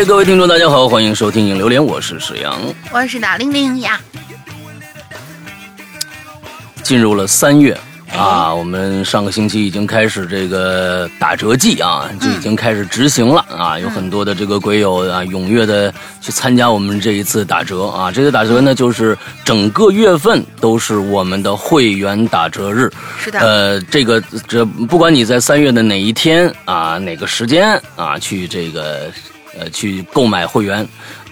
哎，各位听众，大家好，欢迎收听《影榴莲》，我是史阳，我是大玲玲呀。进入了三月啊，我们上个星期已经开始这个打折季啊，就已经开始执行了啊，有很多的这个鬼友啊，踊跃的去参加我们这一次打折啊。这次打折呢，就是整个月份都是我们的会员打折日。是的。呃，这个这不管你在三月的哪一天啊，哪个时间啊，去这个呃去购买会员。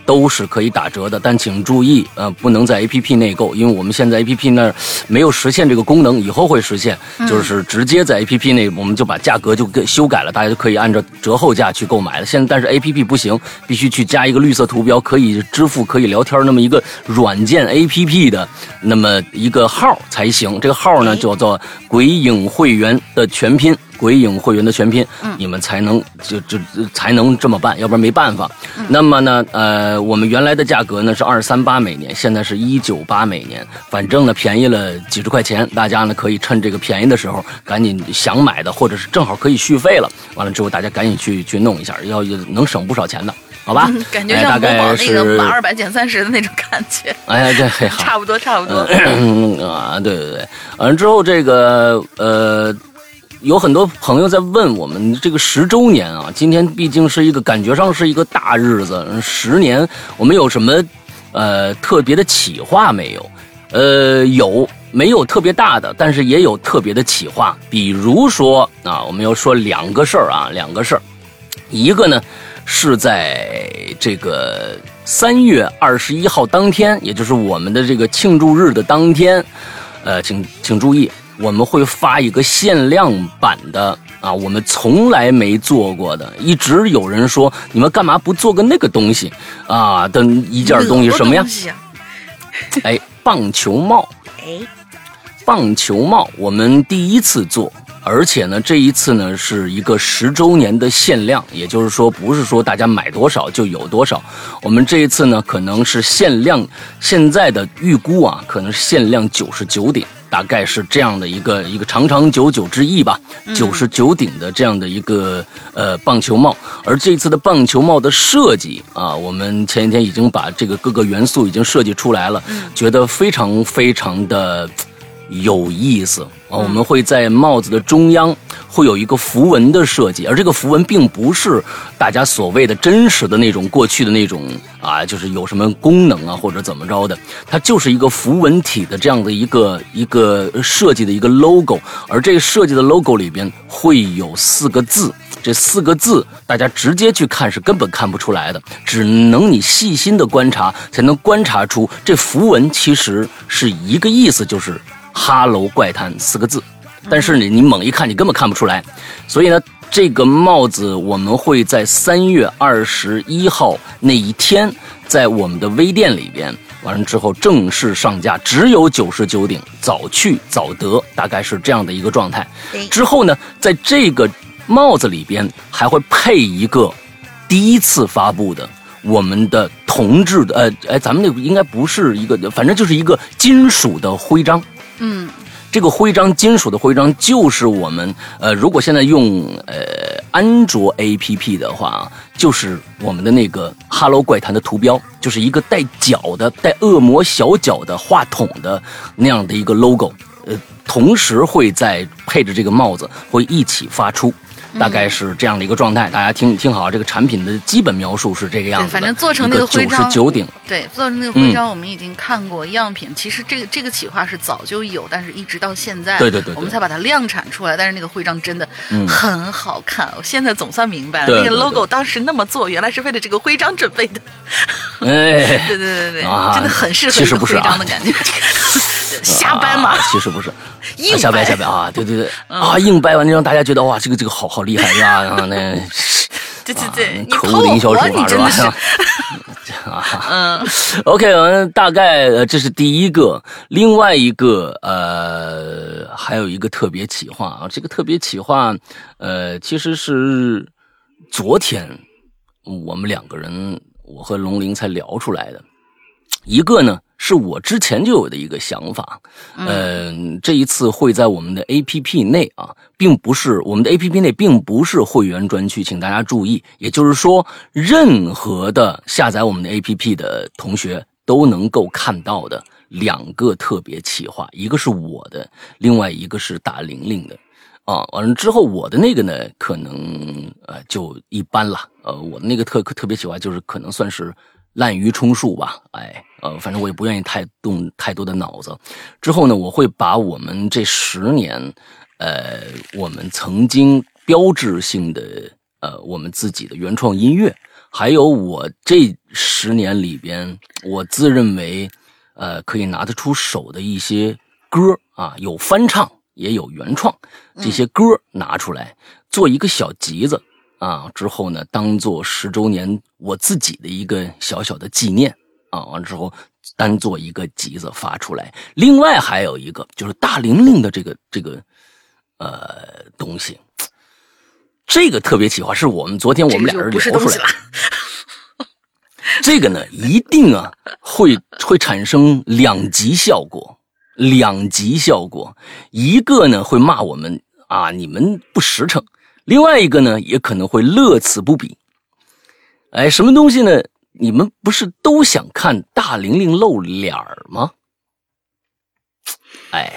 都是可以打折的，但请注意，呃，不能在 A P P 内购，因为我们现在 A P P 那儿没有实现这个功能，以后会实现，就是直接在 A P P 内，我们就把价格就给修改了，大家就可以按照折后价去购买了。现在但是 A P P 不行，必须去加一个绿色图标，可以支付、可以聊天那么一个软件 A P P 的那么一个号才行。这个号呢叫做“鬼影会员”的全拼。鬼影会员的全拼，你们才能就就才能这么办，要不然没办法。那么呢，呃，我们原来的价格呢是二三八每年，现在是一九八每年，反正呢便宜了几十块钱。大家呢可以趁这个便宜的时候，赶紧想买的，或者是正好可以续费了。完了之后，大家赶紧去去弄一下，要能省不少钱的，好吧？感觉像某宝那个满二百减三十的那种感觉。哎呀，这差不多差不多。啊，对对对，完了之后这个呃。有很多朋友在问我们这个十周年啊，今天毕竟是一个感觉上是一个大日子，十年我们有什么呃特别的企划没有？呃，有没有特别大的？但是也有特别的企划，比如说啊，我们要说两个事儿啊，两个事儿，一个呢是在这个三月二十一号当天，也就是我们的这个庆祝日的当天，呃，请请注意。我们会发一个限量版的啊，我们从来没做过的，一直有人说你们干嘛不做个那个东西？啊的一件东西什么呀？哎，棒球帽。哎，棒球帽，我们第一次做，而且呢，这一次呢是一个十周年的限量，也就是说，不是说大家买多少就有多少。我们这一次呢，可能是限量，现在的预估啊，可能是限量九十九顶。大概是这样的一个一个长长久久之意吧，九十九顶的这样的一个呃棒球帽，而这次的棒球帽的设计啊，我们前几天已经把这个各个元素已经设计出来了，觉得非常非常的。有意思啊！我们会在帽子的中央会有一个符文的设计，而这个符文并不是大家所谓的真实的那种过去的那种啊，就是有什么功能啊或者怎么着的，它就是一个符文体的这样的一个一个设计的一个 logo，而这个设计的 logo 里边会有四个字，这四个字大家直接去看是根本看不出来的，只能你细心的观察才能观察出这符文其实是一个意思，就是。哈喽怪谈四个字，但是呢，你猛一看，你根本看不出来。所以呢，这个帽子我们会在三月二十一号那一天，在我们的微店里边，完了之后正式上架，只有九十九顶，早去早得，大概是这样的一个状态。之后呢，在这个帽子里边还会配一个第一次发布的我们的铜制的，呃，哎，咱们那应该不是一个，反正就是一个金属的徽章。嗯，这个徽章，金属的徽章，就是我们呃，如果现在用呃安卓 APP 的话，就是我们的那个 Hello 怪谈的图标，就是一个带脚的、带恶魔小脚的话筒的那样的一个 logo，呃，同时会在配着这个帽子会一起发出。大概是这样的一个状态，大家听听好，这个产品的基本描述是这个样子。反正做成那个徽章，九十九顶。对，做成那个徽章，我们已经看过样品。其实这个这个企划是早就有，但是一直到现在，对对对，我们才把它量产出来。但是那个徽章真的很好看，我现在总算明白了，那个 logo 当时那么做，原来是为了这个徽章准备的。哎，对对对对，真的很适合这个徽章的感觉。瞎掰嘛？其实不是，瞎掰瞎掰啊！对对对啊，硬掰完就让大家觉得哇，这个这个好好厉害是吧？然后那，对对对，可恶的营销手法是吧？啊，嗯，OK，我们大概呃，这是第一个，另外一个呃，还有一个特别企划啊，这个特别企划呃，其实是昨天我们两个人，我和龙鳞才聊出来的，一个呢。是我之前就有的一个想法。嗯，这一次会在我们的 A P P 内啊，并不是我们的 A P P 内，并不是会员专区，请大家注意。也就是说，任何的下载我们的 A P P 的同学都能够看到的两个特别企划，一个是我的，另外一个是大玲玲的。啊，完了之后，我的那个呢，可能呃就一般了。呃，我的那个特特别企划，就是可能算是滥竽充数吧。哎，呃，反正我也不愿意太动太多的脑子。之后呢，我会把我们这十年，呃，我们曾经标志性的呃，我们自己的原创音乐，还有我这十年里边，我自认为呃可以拿得出手的一些歌啊，有翻唱。也有原创这些歌拿出来做一个小集子啊，之后呢，当做十周年我自己的一个小小的纪念啊，完之后单做一个集子发出来。另外还有一个就是大玲玲的这个这个呃东西，这个特别企划是我们昨天我们俩人聊出来的。这个呢，一定啊会会产生两极效果。两极效果，一个呢会骂我们啊，你们不实诚；另外一个呢也可能会乐此不彼。哎，什么东西呢？你们不是都想看大玲玲露脸吗？哎，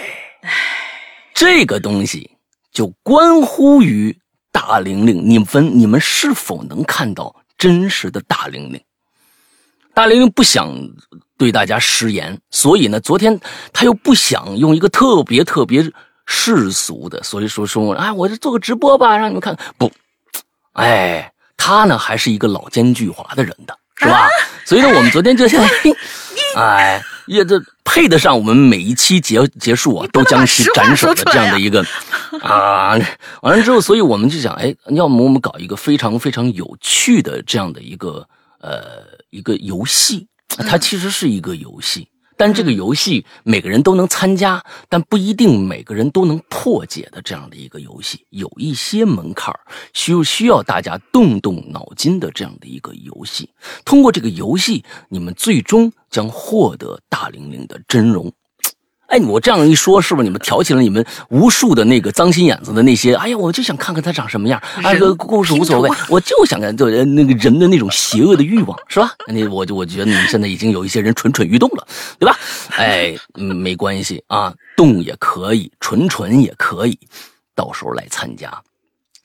这个东西就关乎于大玲玲，你们你们是否能看到真实的大玲玲？大玲玲不想。对大家失言，所以呢，昨天他又不想用一个特别特别世俗的，所以说说，哎，我就做个直播吧，让你们看。不，哎，他呢还是一个老奸巨猾的人的，是吧？所以呢，我们昨天就，哎，也这配得上我们每一期结结束啊，都将其斩首的这样的一个啊。完了之后，所以我们就想，哎，要么我们搞一个非常非常有趣的这样的一个呃一个游戏。它其实是一个游戏，但这个游戏每个人都能参加，但不一定每个人都能破解的这样的一个游戏，有一些门槛需需要大家动动脑筋的这样的一个游戏。通过这个游戏，你们最终将获得大玲玲的真容。哎，我这样一说，是不是你们挑起了你们无数的那个脏心眼子的那些？哎呀，我就想看看他长什么样。哎，个故事无所谓，我就想看，就那个人的那种邪恶的欲望，是吧？那我就我觉得你们现在已经有一些人蠢蠢欲动了，对吧？哎，没关系啊，动也可以，蠢蠢也可以，到时候来参加。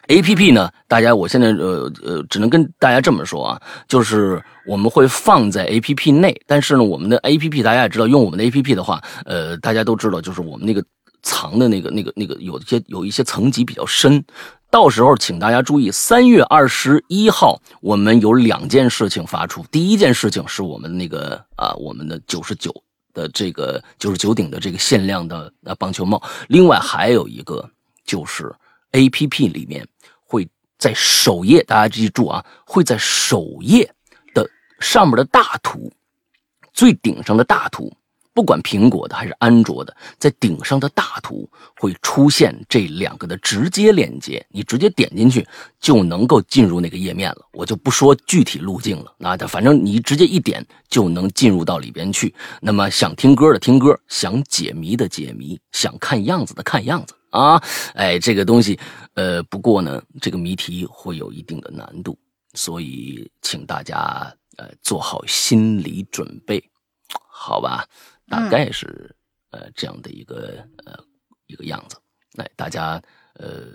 A P P 呢？大家，我现在呃呃，只能跟大家这么说啊，就是我们会放在 A P P 内，但是呢，我们的 A P P 大家也知道，用我们的 A P P 的话，呃，大家都知道，就是我们那个藏的那个、那个、那个，有一些有一些层级比较深。到时候请大家注意，三月二十一号，我们有两件事情发出。第一件事情是我们那个啊，我们的九十九的这个九十九顶的这个限量的呃棒球帽。另外还有一个就是 A P P 里面。在首页，大家记住啊，会在首页的上面的大图，最顶上的大图，不管苹果的还是安卓的，在顶上的大图会出现这两个的直接链接，你直接点进去就能够进入那个页面了。我就不说具体路径了，那反正你直接一点就能进入到里边去。那么想听歌的听歌，想解谜的解谜，想看样子的看样子。啊，哎，这个东西，呃，不过呢，这个谜题会有一定的难度，所以请大家呃做好心理准备，好吧？大概是呃这样的一个呃一个样子。来，大家呃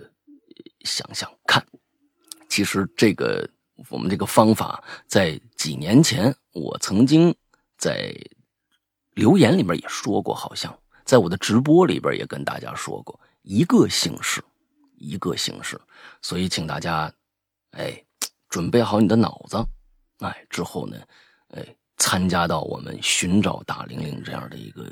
想想看，其实这个我们这个方法在几年前我曾经在留言里面也说过，好像在我的直播里边也跟大家说过。一个形式，一个形式，所以请大家，哎，准备好你的脑子，哎，之后呢，哎，参加到我们寻找大玲玲这样的一个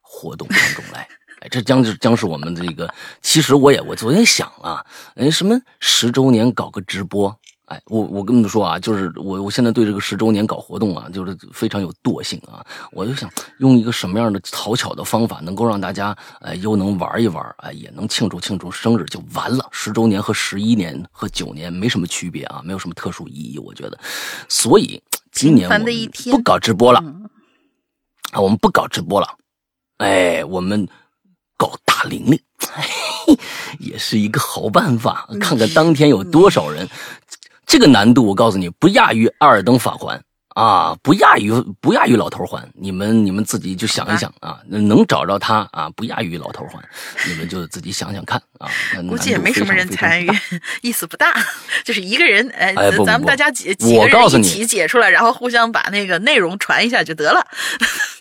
活动当中来，哎，这将是将是我们这个，其实我也我昨天想啊，哎，什么十周年搞个直播。哎，我我跟你们说啊，就是我我现在对这个十周年搞活动啊，就是非常有惰性啊。我就想用一个什么样的讨巧的方法，能够让大家哎又能玩一玩，哎也能庆祝庆祝生日就完了。十周年和十一年和九年没什么区别啊，没有什么特殊意义，我觉得。所以今年我不搞直播了，啊，我们不搞直播了，哎，我们搞大玲玲，也是一个好办法。看看当天有多少人，这个难度我告诉你，不亚于《阿尔登法环》。啊，不亚于不亚于老头环，你们你们自己就想一想啊，能找着他啊，不亚于老头环，你们就自己想想看啊。估计也没什么人参与，意思不大，就是一个人，哎，咱们大家几几个人一起解出来，然后互相把那个内容传一下就得了。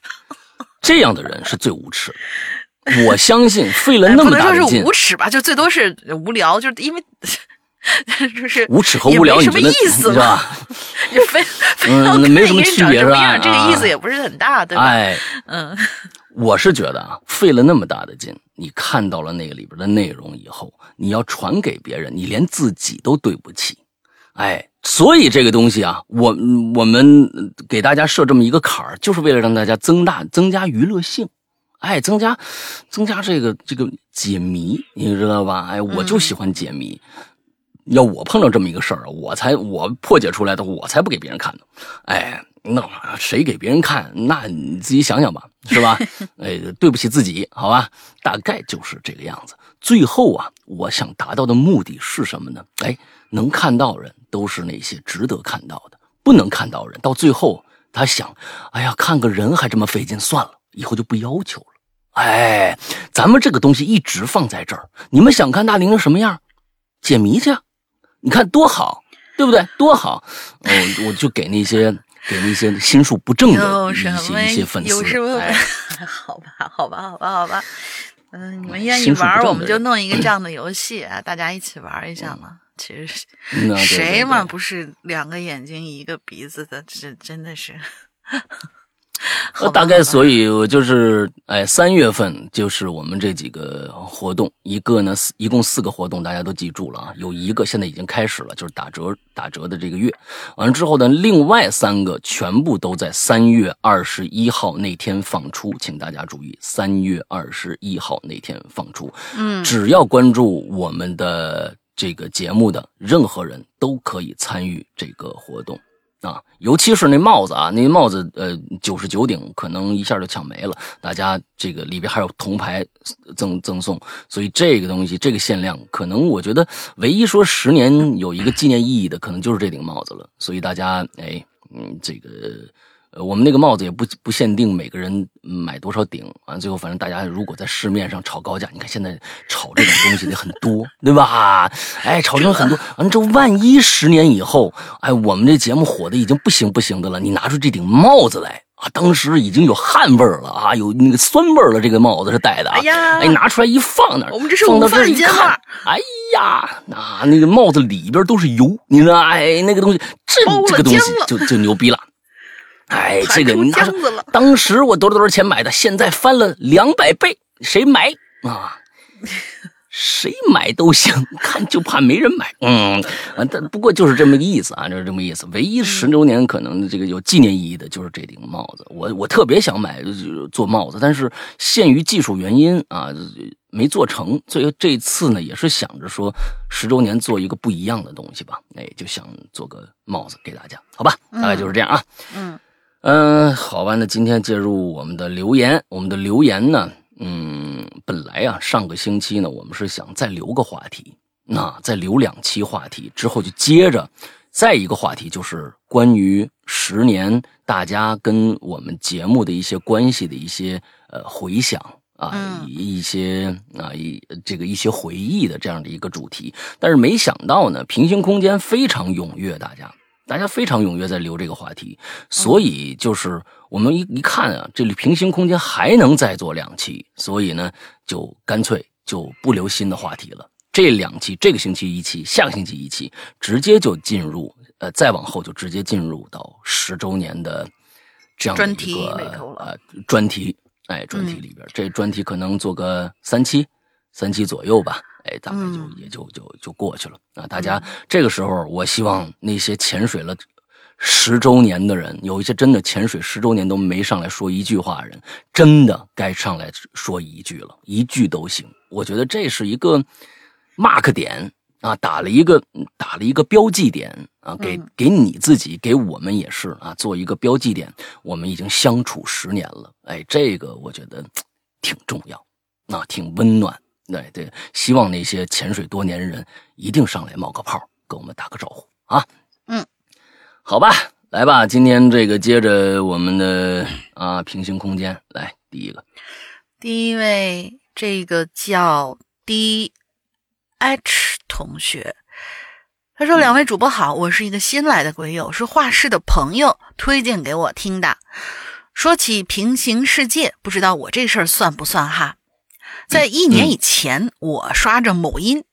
这样的人是最无耻的，我相信费了那么大劲，不能说是无耻吧，就最多是无聊，就是因为。就是无耻和无聊，什么意思 是吧？就非嗯，没什么区别是吧？这个意思也不是很大，对吧？哎，嗯，我是觉得啊，费了那么大的劲，你看到了那个里边的内容以后，你要传给别人，你连自己都对不起。哎，所以这个东西啊，我我们给大家设这么一个坎儿，就是为了让大家增大增加娱乐性，哎，增加增加这个这个解谜，你知道吧？哎，我就喜欢解谜。要我碰到这么一个事儿，我才我破解出来的，我才不给别人看呢。哎，那谁给别人看？那你自己想想吧，是吧？哎，对不起自己，好吧？大概就是这个样子。最后啊，我想达到的目的是什么呢？哎，能看到人都是那些值得看到的，不能看到人，到最后他想，哎呀，看个人还这么费劲，算了，以后就不要求了。哎，咱们这个东西一直放在这儿，你们想看大玲玲什么样？解谜去。你看多好，对不对？多好！我我就给那些给那些心术不正的一些一些粉丝。有什么？好吧，好吧，好吧，好吧。嗯，你们愿意玩，我们就弄一个这样的游戏啊，大家一起玩一下嘛。其实谁嘛不是两个眼睛一个鼻子的？这真的是。呃，大概所以我就是，哎，三月份就是我们这几个活动，一个呢，一共四个活动，大家都记住了啊。有一个现在已经开始了，就是打折打折的这个月，完了之后呢，另外三个全部都在三月二十一号那天放出，请大家注意，三月二十一号那天放出。嗯，只要关注我们的这个节目的任何人都可以参与这个活动。啊，尤其是那帽子啊，那帽子呃九十九顶，可能一下就抢没了。大家这个里边还有铜牌赠赠送，所以这个东西这个限量，可能我觉得唯一说十年有一个纪念意义的，可能就是这顶帽子了。所以大家哎，嗯，这个。我们那个帽子也不不限定每个人买多少顶，完最后反正大家如果在市面上炒高价，你看现在炒这种东西的很多，对吧？哎，炒成很多，完这万一十年以后，哎，我们这节目火的已经不行不行的了，你拿出这顶帽子来啊，当时已经有汗味了啊，有那个酸味了，这个帽子是戴的啊，哎，拿出来一放那儿，我们这是放到这儿一看，哎呀，那那个帽子里边都是油，你知道，哎，那个东西，这这个东西就就牛逼了。哎，这个你说，当时我多少多少钱买的，现在翻了两百倍，谁买啊？谁买都行，看就怕没人买。嗯，啊，但不过就是这么个意思啊，就是这么意思。唯一十周年可能这个有纪念意义的就是这顶帽子，我我特别想买做帽子，但是限于技术原因啊，没做成。所以这次呢，也是想着说十周年做一个不一样的东西吧，哎，就想做个帽子给大家，好吧？大概就是这样啊。嗯。嗯，好吧，那今天介入我们的留言，我们的留言呢，嗯，本来啊，上个星期呢，我们是想再留个话题，那再留两期话题之后就接着再一个话题，就是关于十年大家跟我们节目的一些关系的一些呃回想啊，一些啊一这个一些回忆的这样的一个主题，但是没想到呢，平行空间非常踊跃，大家。大家非常踊跃在留这个话题，所以就是我们一一看啊，这里平行空间还能再做两期，所以呢，就干脆就不留新的话题了。这两期，这个星期一期，下个星期一期，直接就进入，呃，再往后就直接进入到十周年的这样的一个呃专题，哎，专题里边，这专题可能做个三期，三期左右吧。哎，大概就也就就就过去了啊！大家这个时候，我希望那些潜水了十周年的人，有一些真的潜水十周年都没上来说一句话的人，真的该上来说一句了，一句都行。我觉得这是一个 mark 点，啊，打了一个打了一个标记点啊，给给你自己，给我们也是啊，做一个标记点。我们已经相处十年了，哎，这个我觉得挺重要，啊，挺温暖。对对，希望那些潜水多年的人一定上来冒个泡，跟我们打个招呼啊。嗯，好吧，来吧，今天这个接着我们的啊平行空间来，第一个，第一位，这个叫 D H 同学，他说：“两位主播好，我是一个新来的鬼友，是画室的朋友推荐给我听的。说起平行世界，不知道我这事儿算不算哈？在一年以前，我刷着某音，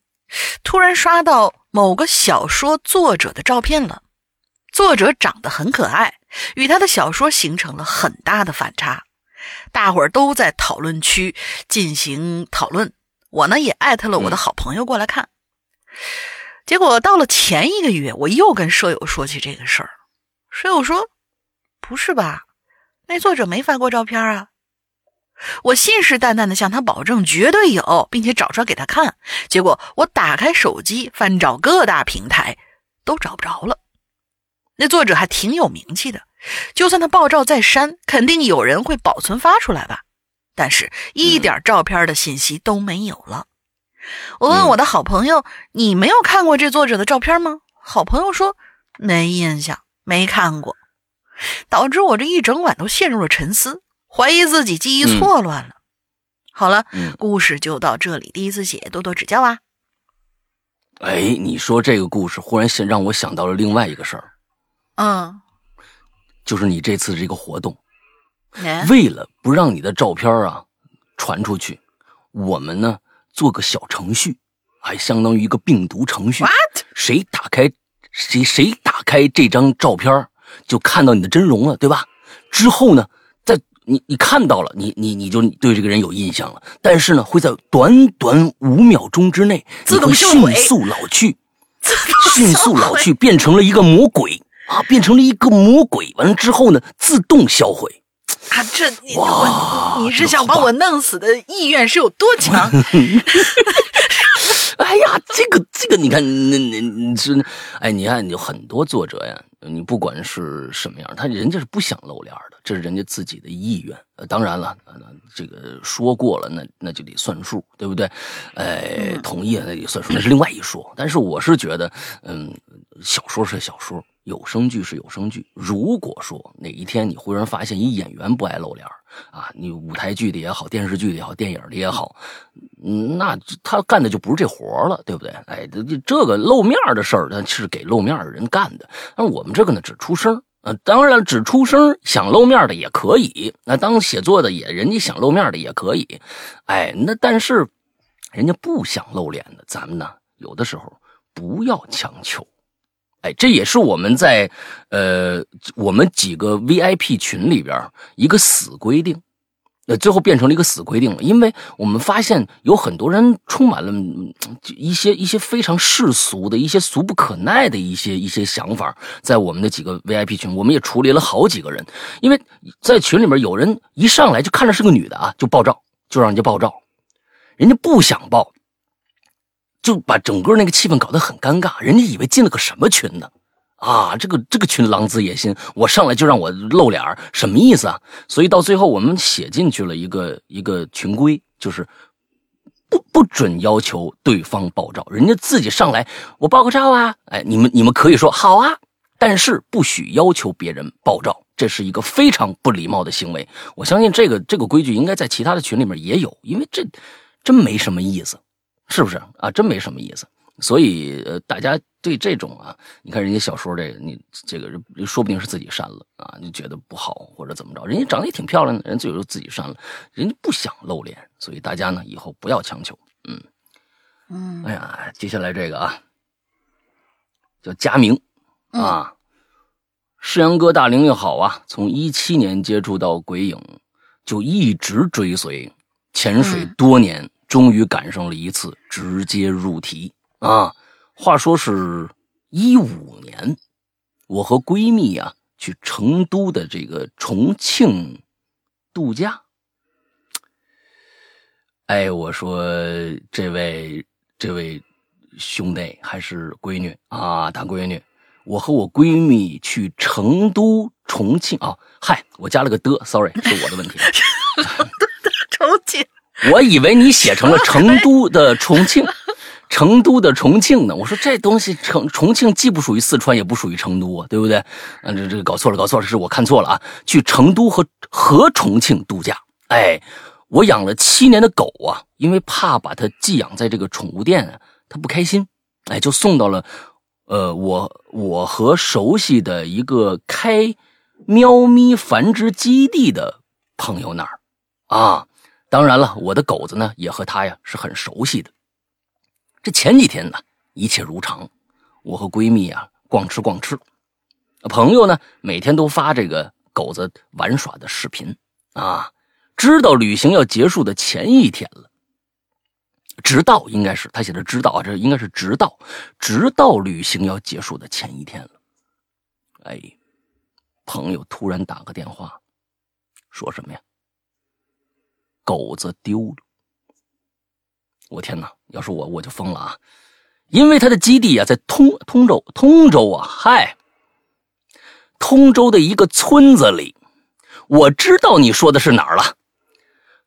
突然刷到某个小说作者的照片了，作者长得很可爱，与他的小说形成了很大的反差，大伙儿都在讨论区进行讨论。”我呢也艾特了我的好朋友过来看，结果到了前一个月，我又跟舍友说起这个事儿，舍友说：“不是吧，那作者没发过照片啊。”我信誓旦旦的向他保证绝对有，并且找出来给他看。结果我打开手机翻找各大平台，都找不着了。那作者还挺有名气的，就算他爆照再删，肯定有人会保存发出来吧。但是，一点照片的信息都没有了。我问我的好朋友：“你没有看过这作者的照片吗？”好朋友说：“没印象，没看过。”导致我这一整晚都陷入了沉思，怀疑自己记忆错乱了。好了，故事就到这里。第一次写，多多指教啊！哎，你说这个故事，忽然想让我想到了另外一个事儿。嗯，就是你这次这个活动。为了不让你的照片啊传出去，我们呢做个小程序，还相当于一个病毒程序。What？谁打开谁谁打开这张照片，就看到你的真容了，对吧？之后呢，在你你看到了，你你你就对这个人有印象了。但是呢，会在短短五秒钟之内，自动迅速老去，迅速老去，变成了一个魔鬼啊，变成了一个魔鬼。完了之后呢，自动销毁。啊，这你我你是想把我弄死的意愿是有多强？哎呀，这个这个，你看，那那你是，哎，你看，有很多作者呀，你不管是什么样，他人家是不想露脸的，这是人家自己的意愿。呃，当然了，这个说过了，那那就得算数，对不对？哎，同意了那也算数，那是另外一说。但是我是觉得，嗯，小说是小说。有声剧是有声剧。如果说哪一天你忽然发现一演员不爱露脸啊，你舞台剧的也好，电视剧的也好，电影的也好，那他干的就不是这活了，对不对？哎，这个露面的事儿，那是给露面的人干的。那我们这个呢，只出声呃，当然只出声想露面的也可以。那当写作的也，人家想露面的也可以。哎，那但是人家不想露脸的，咱们呢，有的时候不要强求。哎，这也是我们在，呃，我们几个 VIP 群里边一个死规定，呃，最后变成了一个死规定了。因为我们发现有很多人充满了一些一些非常世俗的一些俗不可耐的一些一些想法，在我们的几个 VIP 群，我们也处理了好几个人。因为在群里面有人一上来就看着是个女的啊，就爆照，就让人家爆照，人家不想爆。就把整个那个气氛搞得很尴尬，人家以为进了个什么群呢？啊，这个这个群狼子野心，我上来就让我露脸什么意思啊？所以到最后我们写进去了一个一个群规，就是不不准要求对方爆照，人家自己上来我爆个照啊，哎，你们你们可以说好啊，但是不许要求别人爆照，这是一个非常不礼貌的行为。我相信这个这个规矩应该在其他的群里面也有，因为这真没什么意思。是不是啊？真没什么意思，所以呃，大家对这种啊，你看人家小说这个，你这个说不定是自己删了啊，你觉得不好或者怎么着？人家长得也挺漂亮的，人最后自己删了，人家不想露脸，所以大家呢以后不要强求。嗯嗯，哎呀，接下来这个啊，叫佳明啊，世阳哥大龄又好啊，从一七年接触到鬼影，就一直追随，潜水多年。终于赶上了一次直接入题啊！话说是一五年，我和闺蜜啊去成都的这个重庆度假。哎，我说这位这位兄弟还是闺女啊？大闺女，我和我闺蜜去成都、重庆啊。嗨，我加了个的，sorry，是我的问题。我以为你写成了成都的重庆，成都的重庆呢。我说这东西成重庆既不属于四川，也不属于成都啊，对不对？嗯，这这搞错了，搞错了，是我看错了啊。去成都和和重庆度假。哎，我养了七年的狗啊，因为怕把它寄养在这个宠物店，它不开心，哎，就送到了呃我我和熟悉的一个开。喵咪繁殖基地的朋友那儿，啊，当然了，我的狗子呢也和他呀是很熟悉的。这前几天呢，一切如常，我和闺蜜啊逛吃逛吃，朋友呢每天都发这个狗子玩耍的视频啊。知道旅行要结束的前一天了，直到应该是他写的“直到”啊，这应该是直到直到旅行要结束的前一天了，哎。朋友突然打个电话，说什么呀？狗子丢了！我天哪！要是我，我就疯了啊！因为他的基地啊，在通通州，通州啊，嗨，通州的一个村子里。我知道你说的是哪儿了，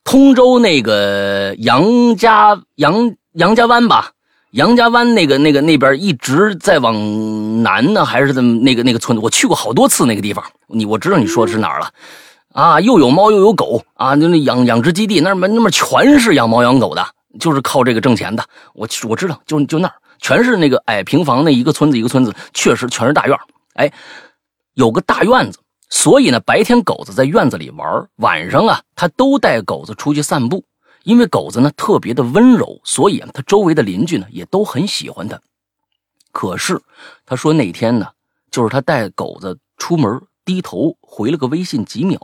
通州那个杨家杨杨家湾吧？杨家湾那个、那个那边一直在往南呢，还是怎么？那个、那个村子，我去过好多次那个地方。你我知道你说的是哪儿了，啊，又有猫又有狗啊，就那养养殖基地那儿那那全是养猫养狗的，就是靠这个挣钱的。我我知道，就就那儿全是那个矮平房，那一个村子一个村子，确实全是大院哎，有个大院子，所以呢，白天狗子在院子里玩，晚上啊，他都带狗子出去散步。因为狗子呢特别的温柔，所以啊，他周围的邻居呢也都很喜欢它。可是他说那天呢，就是他带狗子出门，低头回了个微信几秒，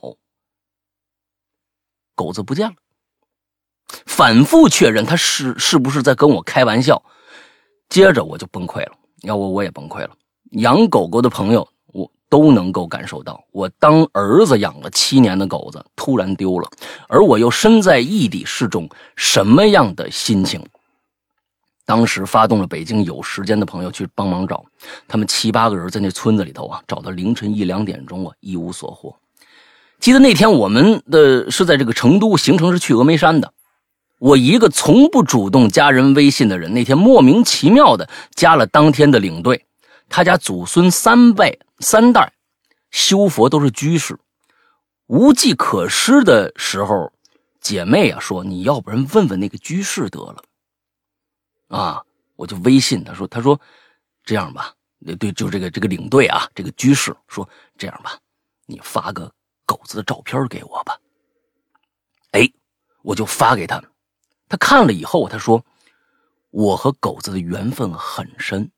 狗子不见了。反复确认他是是不是在跟我开玩笑，接着我就崩溃了，要我我也崩溃了。养狗狗的朋友我。都能够感受到，我当儿子养了七年的狗子突然丢了，而我又身在异地，是种什么样的心情？当时发动了北京有时间的朋友去帮忙找，他们七八个人在那村子里头啊，找到凌晨一两点钟啊，一无所获。记得那天我们的是在这个成都，行程是去峨眉山的。我一个从不主动加人微信的人，那天莫名其妙的加了当天的领队。他家祖孙三辈三代修佛都是居士，无计可施的时候，姐妹啊说：“你要不然问问那个居士得了。”啊，我就微信他说：“他说这样吧，对，就这个这个领队啊，这个居士说这样吧，你发个狗子的照片给我吧。”哎，我就发给他，他看了以后，他说：“我和狗子的缘分很深，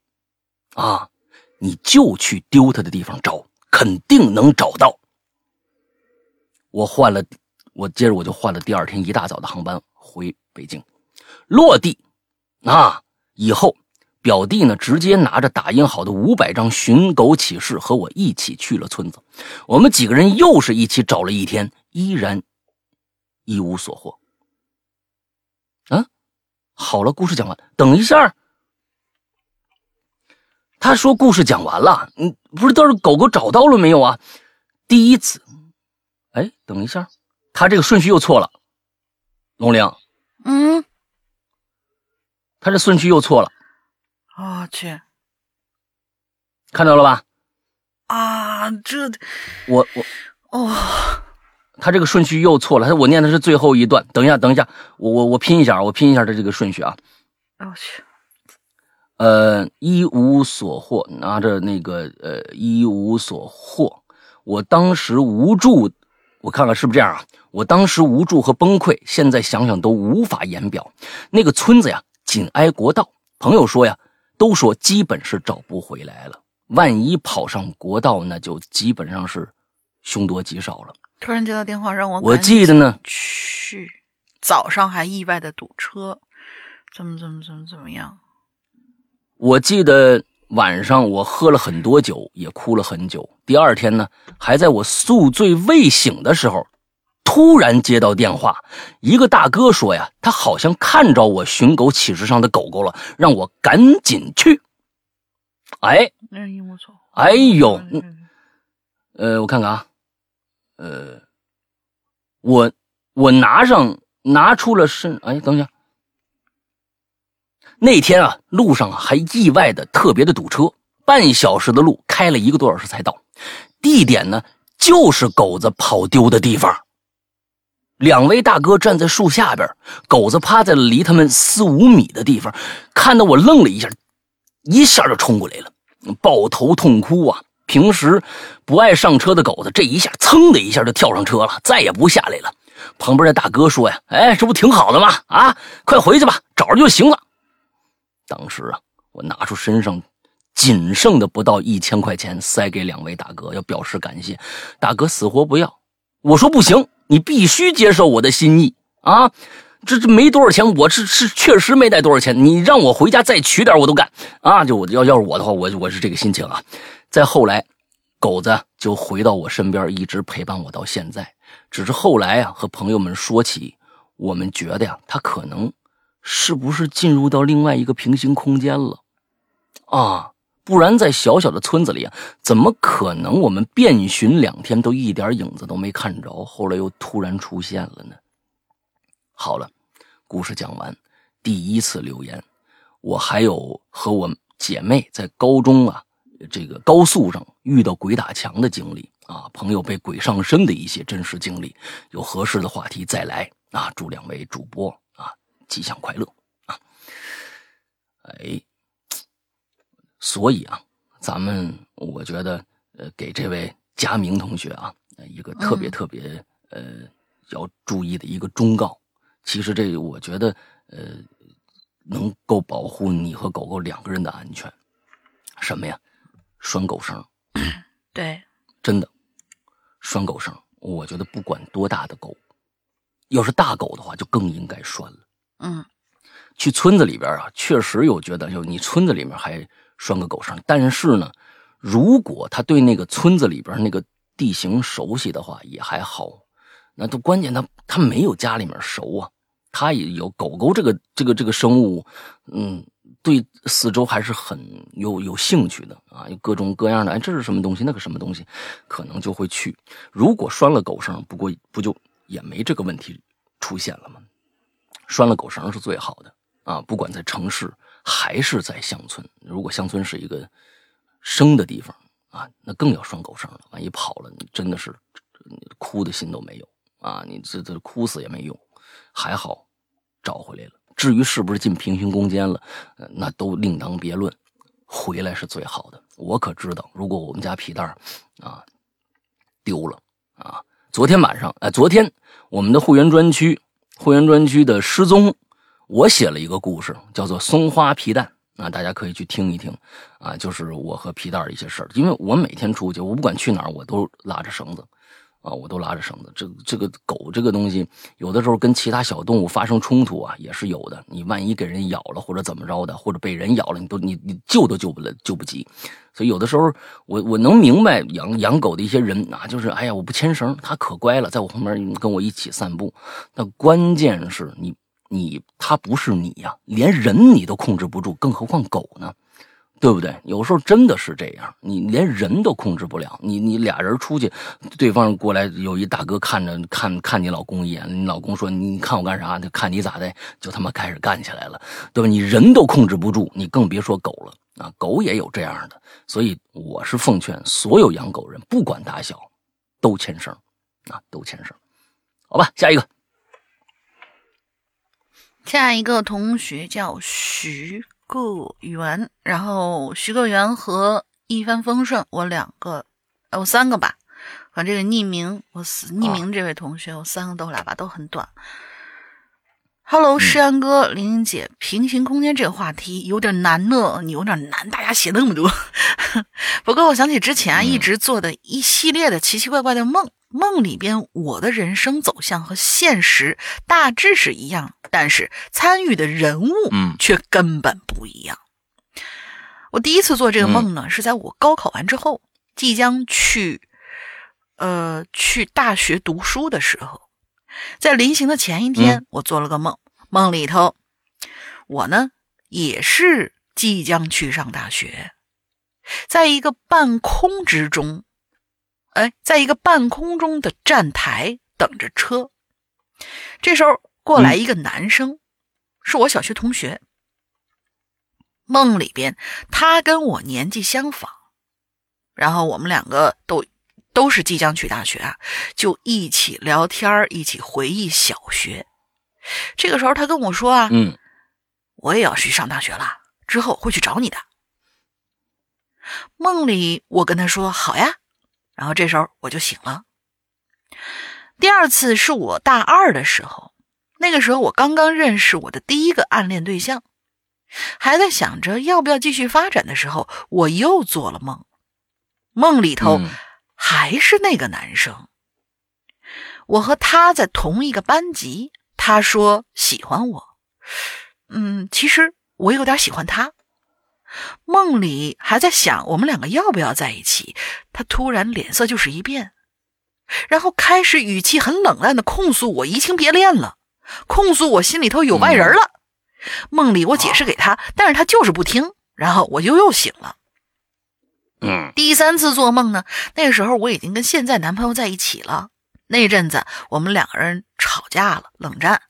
啊。”你就去丢他的地方找，肯定能找到。我换了，我接着我就换了第二天一大早的航班回北京，落地啊以后，表弟呢直接拿着打印好的五百张寻狗启事和我一起去了村子。我们几个人又是一起找了一天，依然一无所获。啊，好了，故事讲完，等一下。他说：“故事讲完了，嗯，不是，倒是狗狗找到了没有啊？第一次，哎，等一下，他这个顺序又错了，龙玲，嗯，他这顺序又错了，我去，看到了吧？啊，这，我我哦，他这个顺序又错了，他我念的是最后一段，等一下，等一下，我我我拼一下，我拼一下他这个顺序啊，我去。”呃，一无所获，拿着那个呃，一无所获。我当时无助，我看看是不是这样啊？我当时无助和崩溃，现在想想都无法言表。那个村子呀，紧挨国道，朋友说呀，都说基本是找不回来了。万一跑上国道，那就基本上是凶多吉少了。突然接到电话，让我我记得呢，去早上还意外的堵车，怎么怎么怎么怎么样？我记得晚上我喝了很多酒，也哭了很久。第二天呢，还在我宿醉未醒的时候，突然接到电话，一个大哥说呀，他好像看着我寻狗启事上的狗狗了，让我赶紧去。哎，哎呦我操！哎呦，呃，我看看啊，呃，我我拿上拿出了身，哎，等一下，那天啊，路上还意外的特别的堵车，半小时的路开了一个多小时才到，地点呢就是狗子跑丢的地方。两位大哥站在树下边，狗子趴在了离他们四五米的地方，看到我愣了一下，一下就冲过来了，抱头痛哭啊！平时不爱上车的狗子，这一下噌的一下就跳上车了，再也不下来了。旁边的大哥说呀：“哎，这不挺好的吗？啊，快回去吧，找着就行了。”当时啊，我拿出身上仅剩的不到一千块钱，塞给两位大哥，要表示感谢。大哥死活不要，我说不行。你必须接受我的心意啊！这这没多少钱，我是是确实没带多少钱。你让我回家再取点，我都干啊！就我要要是我的话，我我是这个心情啊。再后来，狗子就回到我身边，一直陪伴我到现在。只是后来啊，和朋友们说起，我们觉得呀，他可能是不是进入到另外一个平行空间了啊？不然，在小小的村子里啊，怎么可能我们遍寻两天都一点影子都没看着？后来又突然出现了呢？好了，故事讲完。第一次留言，我还有和我姐妹在高中啊，这个高速上遇到鬼打墙的经历啊，朋友被鬼上身的一些真实经历。有合适的话题再来啊！祝两位主播啊吉祥快乐啊！哎。所以啊，咱们我觉得，呃，给这位佳明同学啊，一个特别特别呃要注意的一个忠告。其实这我觉得，呃，能够保护你和狗狗两个人的安全。什么呀？拴狗绳。对，真的，拴狗绳。我觉得不管多大的狗，要是大狗的话，就更应该拴了。嗯，去村子里边啊，确实有觉得，就你村子里面还。拴个狗绳，但是呢，如果他对那个村子里边那个地形熟悉的话，也还好。那都关键，他他没有家里面熟啊，他也有狗狗这个这个这个生物，嗯，对四周还是很有有兴趣的啊，有各种各样的，哎，这是什么东西，那个什么东西，可能就会去。如果拴了狗绳，不过不就也没这个问题出现了吗？拴了狗绳是最好的啊，不管在城市。还是在乡村。如果乡村是一个生的地方啊，那更要拴狗绳了。万一跑了，你真的是哭的心都没有啊！你这这哭死也没用。还好找回来了。至于是不是进平行空间了，那都另当别论。回来是最好的。我可知道，如果我们家皮蛋啊丢了啊，昨天晚上哎，昨天我们的会员专区会员专区的失踪。我写了一个故事，叫做《松花皮蛋》，啊，大家可以去听一听，啊，就是我和皮蛋的一些事儿。因为我每天出去，我不管去哪儿，我都拉着绳子，啊，我都拉着绳子。这这个狗这个东西，有的时候跟其他小动物发生冲突啊，也是有的。你万一给人咬了，或者怎么着的，或者被人咬了，你都你你救都救不了，救不及。所以有的时候，我我能明白养养狗的一些人啊，就是哎呀，我不牵绳，它可乖了，在我旁边跟我一起散步。那关键是你。你他不是你呀，连人你都控制不住，更何况狗呢？对不对？有时候真的是这样，你连人都控制不了。你你俩人出去，对方过来有一大哥看着看看你老公一眼，你老公说你看我干啥？就看你咋的，就他妈开始干起来了，对吧？你人都控制不住，你更别说狗了啊！狗也有这样的，所以我是奉劝所有养狗人，不管大小，都牵绳啊，都牵绳。好吧，下一个。下一个同学叫徐个元，然后徐个元和一帆风顺，我两个，我三个吧。反正这个匿名，我死匿名这位同学，我三个都来吧，都很短。Hello，诗安哥，玲玲姐，平行空间这个话题有点难呢，你有点难，大家写那么多。不过我想起之前一直做的一系列的奇奇怪怪的梦。梦里边，我的人生走向和现实大致是一样，但是参与的人物，嗯，却根本不一样。我第一次做这个梦呢，是在我高考完之后，即将去，呃，去大学读书的时候。在临行的前一天，我做了个梦，梦里头，我呢也是即将去上大学，在一个半空之中，哎，在一个半空中的站台等着车。这时候过来一个男生，是我小学同学。梦里边，他跟我年纪相仿，然后我们两个都都是即将去大学啊，就一起聊天一起回忆小学。这个时候，他跟我说啊，嗯，我也要去上大学了，之后会去找你的。梦里我跟他说好呀，然后这时候我就醒了。第二次是我大二的时候，那个时候我刚刚认识我的第一个暗恋对象。还在想着要不要继续发展的时候，我又做了梦，梦里头还是那个男生。我和他在同一个班级，他说喜欢我，嗯，其实我有点喜欢他。梦里还在想我们两个要不要在一起，他突然脸色就是一变，然后开始语气很冷淡的控诉我移情别恋了，控诉我心里头有外人了。梦里我解释给他，但是他就是不听，然后我就又醒了。嗯，第三次做梦呢，那个时候我已经跟现在男朋友在一起了。那阵子我们两个人吵架了，冷战。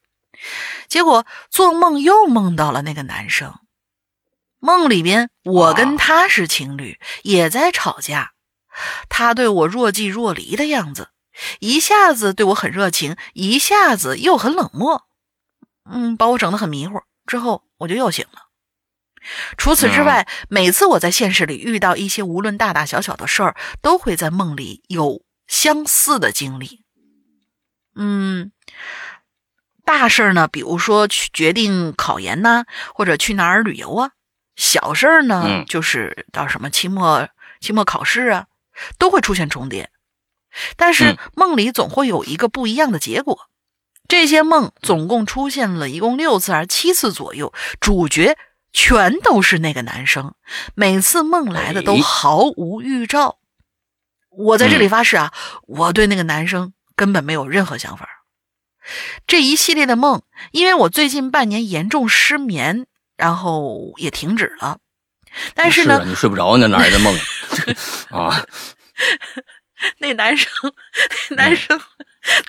结果做梦又梦到了那个男生，梦里边我跟他是情侣，也在吵架。他对我若即若离的样子，一下子对我很热情，一下子又很冷漠，嗯，把我整得很迷糊。之后我就又醒了。除此之外，每次我在现实里遇到一些无论大大小小的事儿，都会在梦里有相似的经历。嗯，大事呢，比如说去决定考研呐，或者去哪儿旅游啊；小事儿呢，就是到什么期末期末考试啊，都会出现重叠。但是梦里总会有一个不一样的结果。这些梦总共出现了一共六次还是七次左右，主角全都是那个男生，每次梦来的都毫无预兆。我在这里发誓啊，我对那个男生根本没有任何想法。这一系列的梦，因为我最近半年严重失眠，然后也停止了。但是呢，你睡不着，那哪来的梦啊？那男生，那男生。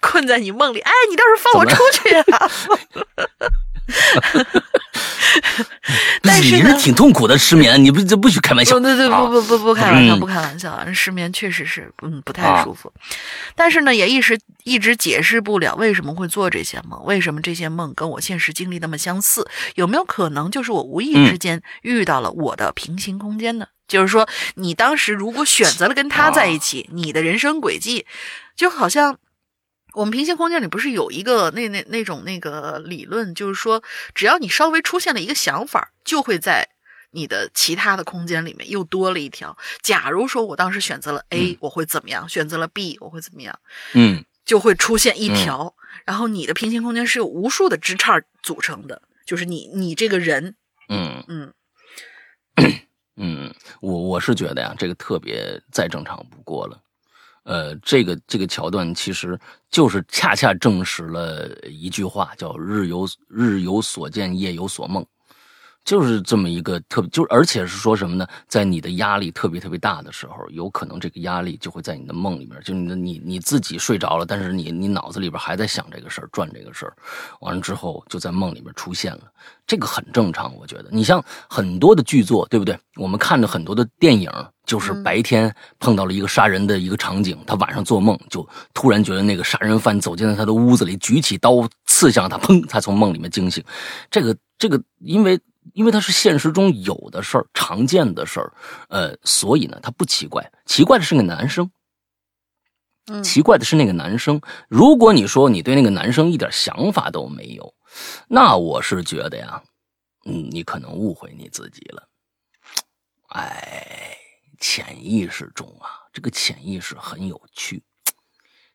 困在你梦里，哎，你倒是放我出去啊！但是你是挺痛苦的失眠，你不这不许开玩笑。对对不不不不开玩笑，不开玩笑。失眠确实是嗯不太舒服，但是呢，也一时一直解释不了为什么会做这些梦，为什么这些梦跟我现实经历那么相似？有没有可能就是我无意之间遇到了我的平行空间呢？就是说，你当时如果选择了跟他在一起，你的人生轨迹就好像。我们平行空间里不是有一个那那那种那个理论，就是说，只要你稍微出现了一个想法，就会在你的其他的空间里面又多了一条。假如说我当时选择了 A，我会怎么样？选择了 B，我会怎么样？嗯，就会出现一条。然后你的平行空间是由无数的枝杈组成的，就是你你这个人，嗯嗯嗯，我我是觉得呀，这个特别再正常不过了。呃，这个这个桥段其实就是恰恰证实了一句话，叫“日有日有所见，夜有所梦”，就是这么一个特别，就而且是说什么呢？在你的压力特别特别大的时候，有可能这个压力就会在你的梦里面，就你的你你自己睡着了，但是你你脑子里边还在想这个事儿，转这个事儿，完了之后就在梦里面出现了。这个很正常，我觉得。你像很多的剧作，对不对？我们看着很多的电影，就是白天碰到了一个杀人的一个场景，他晚上做梦就突然觉得那个杀人犯走进了他的屋子里，举起刀刺向他，砰！他从梦里面惊醒。这个这个，因为因为它是现实中有的事儿，常见的事儿，呃，所以呢，它不奇怪。奇怪的是那个男生，奇怪的是那个男生。如果你说你对那个男生一点想法都没有。那我是觉得呀，嗯，你可能误会你自己了。哎，潜意识中啊，这个潜意识很有趣，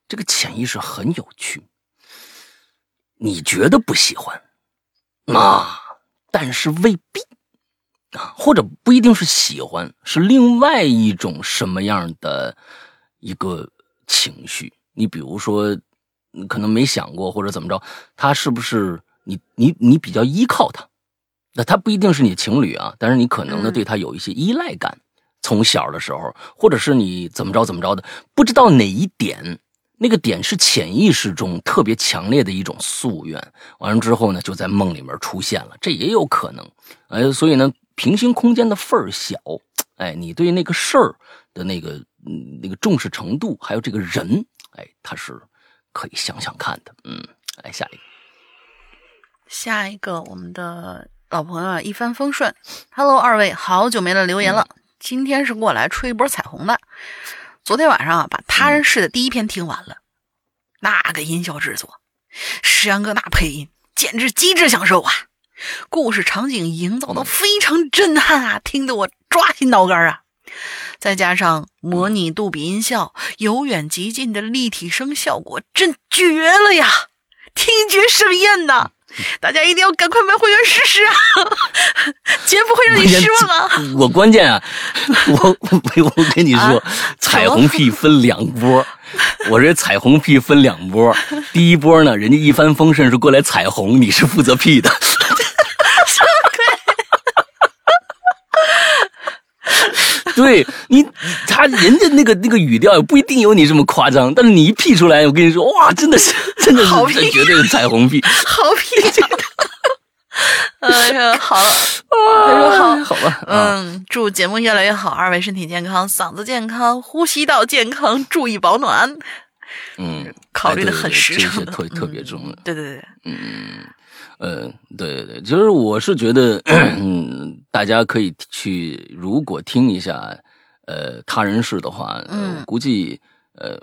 这个潜意识很有趣。你觉得不喜欢，啊，但是未必啊，或者不一定是喜欢，是另外一种什么样的一个情绪。你比如说。你可能没想过或者怎么着，他是不是你你你比较依靠他？那他不一定是你情侣啊，但是你可能呢对他有一些依赖感，从小的时候，或者是你怎么着怎么着的，不知道哪一点，那个点是潜意识中特别强烈的一种夙愿，完了之后呢就在梦里面出现了，这也有可能。哎，所以呢，平行空间的份儿小，哎，你对那个事儿的那个那个重视程度，还有这个人，哎，他是可以想想看的。嗯，来下一个，下一个我们的。老朋友一帆风顺，Hello，二位，好久没来留言了。今天是过来吹一波彩虹的。昨天晚上啊，把他人世的第一篇听完了，那个音效制作，石阳哥那配音简直极致享受啊！故事场景营造的非常震撼啊，听得我抓心挠肝啊！再加上模拟杜比音效，由远及近的立体声效果，真绝了呀！听觉盛宴呐！大家一定要赶快买会员试试啊！绝不会让你失望啊！我关键啊，我 我我跟你说，彩虹屁分两波，我这彩虹屁分两波。第一波呢，人家一帆风顺是过来彩虹，你是负责屁的。对你，他人家那个那个语调也不一定有你这么夸张，但是你一 P 出来，我跟你说，哇，真的是，真的是，这绝对是彩虹屁，好屁！哎呀，好了，他说好，好吧，嗯，祝节目越来越好，二位身体健康，嗓子健康，呼吸道健康，注意保暖。嗯，考虑的很实诚特特别重要。对对对，嗯。呃，对对对，其实我是觉得，嗯，大家可以去，如果听一下，呃，他人事的话，嗯，估计，呃，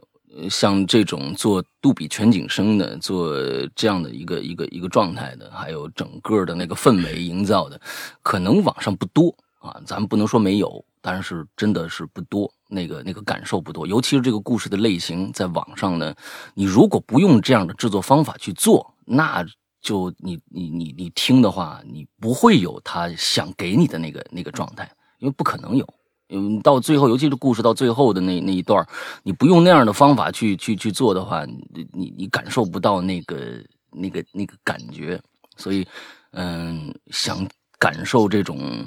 像这种做杜比全景声的，做这样的一个一个一个状态的，还有整个的那个氛围营造的，可能网上不多啊，咱们不能说没有，但是真的是不多，那个那个感受不多，尤其是这个故事的类型，在网上呢，你如果不用这样的制作方法去做，那。就你你你你听的话，你不会有他想给你的那个那个状态，因为不可能有。嗯，到最后，尤其是故事到最后的那那一段，你不用那样的方法去去去做的话，你你你感受不到那个那个那个感觉。所以，嗯，想感受这种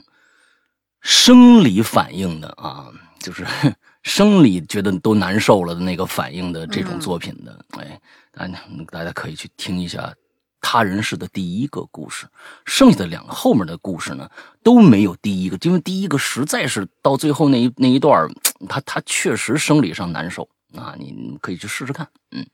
生理反应的啊，就是 生理觉得都难受了的那个反应的这种作品的，哎，大家大家可以去听一下。他人式的第一个故事，剩下的两个后面的故事呢都没有第一个，因为第一个实在是到最后那一那一段，他他确实生理上难受啊，你可以去试试看，嗯，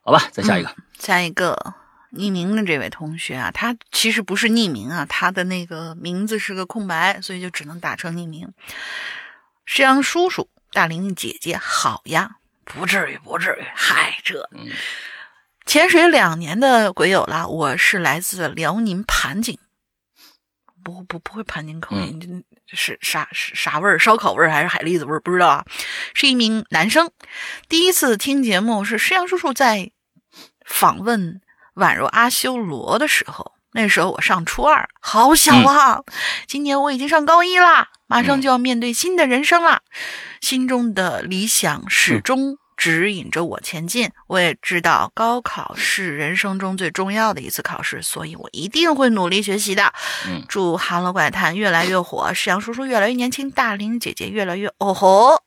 好吧，再下一个，下一个匿名的这位同学啊，他其实不是匿名啊，他的那个名字是个空白，所以就只能打成匿名。石阳叔叔，大玲玲姐姐，好呀，不至于，不至于，嗨，这。潜水两年的鬼友了，我是来自辽宁盘锦，不不不会盘锦口音，是啥是啥味儿？烧烤味儿还是海蛎子味儿？不知道啊。是一名男生，第一次听节目是师阳叔叔在访问宛若阿修罗的时候，那时候我上初二，好小啊。今年我已经上高一啦，马上就要面对新的人生了，心中的理想始终。指引着我前进。我也知道高考是人生中最重要的一次考试，所以我一定会努力学习的。嗯，祝《哈喽怪谈》越来越火，石阳叔叔越来越年轻，大玲姐姐越来越哦吼。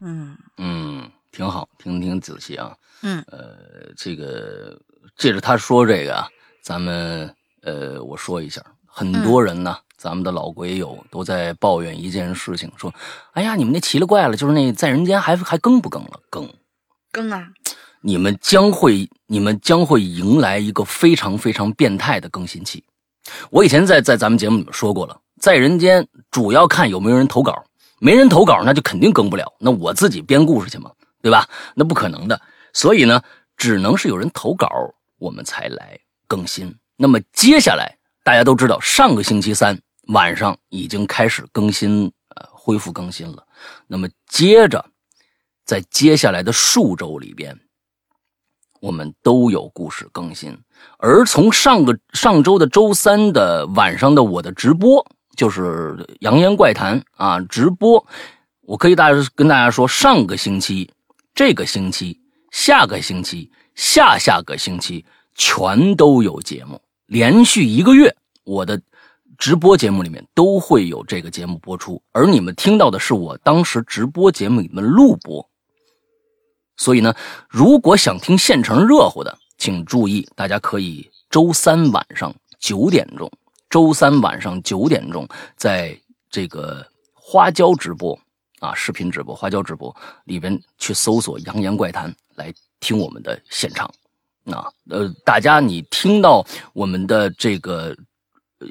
嗯嗯，挺好，听听仔细啊。嗯，呃，这个借着他说这个，咱们呃，我说一下，很多人呢。咱们的老鬼友都在抱怨一件事情，说：“哎呀，你们那奇了怪了，就是那在人间还还更不更了？更，更啊！你们将会，你们将会迎来一个非常非常变态的更新期。我以前在在咱们节目里面说过了，在人间主要看有没有人投稿，没人投稿那就肯定更不了。那我自己编故事去嘛，对吧？那不可能的。所以呢，只能是有人投稿，我们才来更新。那么接下来大家都知道，上个星期三。晚上已经开始更新，呃，恢复更新了。那么接着，在接下来的数周里边，我们都有故事更新。而从上个上周的周三的晚上的我的直播，就是《扬言怪谈》啊，直播，我可以大跟大家说，上个星期、这个星期下个星期、下下个星期全都有节目，连续一个月，我的直播节目里面都会有这个节目播出。而你们听到的是我当时直播节目里面录播。所以呢，如果想听现成热乎的，请注意，大家可以周三晚上九点钟，周三晚上九点钟，在这个花椒直播啊，视频直播花椒直播里边去搜索“扬言怪谈”来听我们的现场。啊，呃，大家你听到我们的这个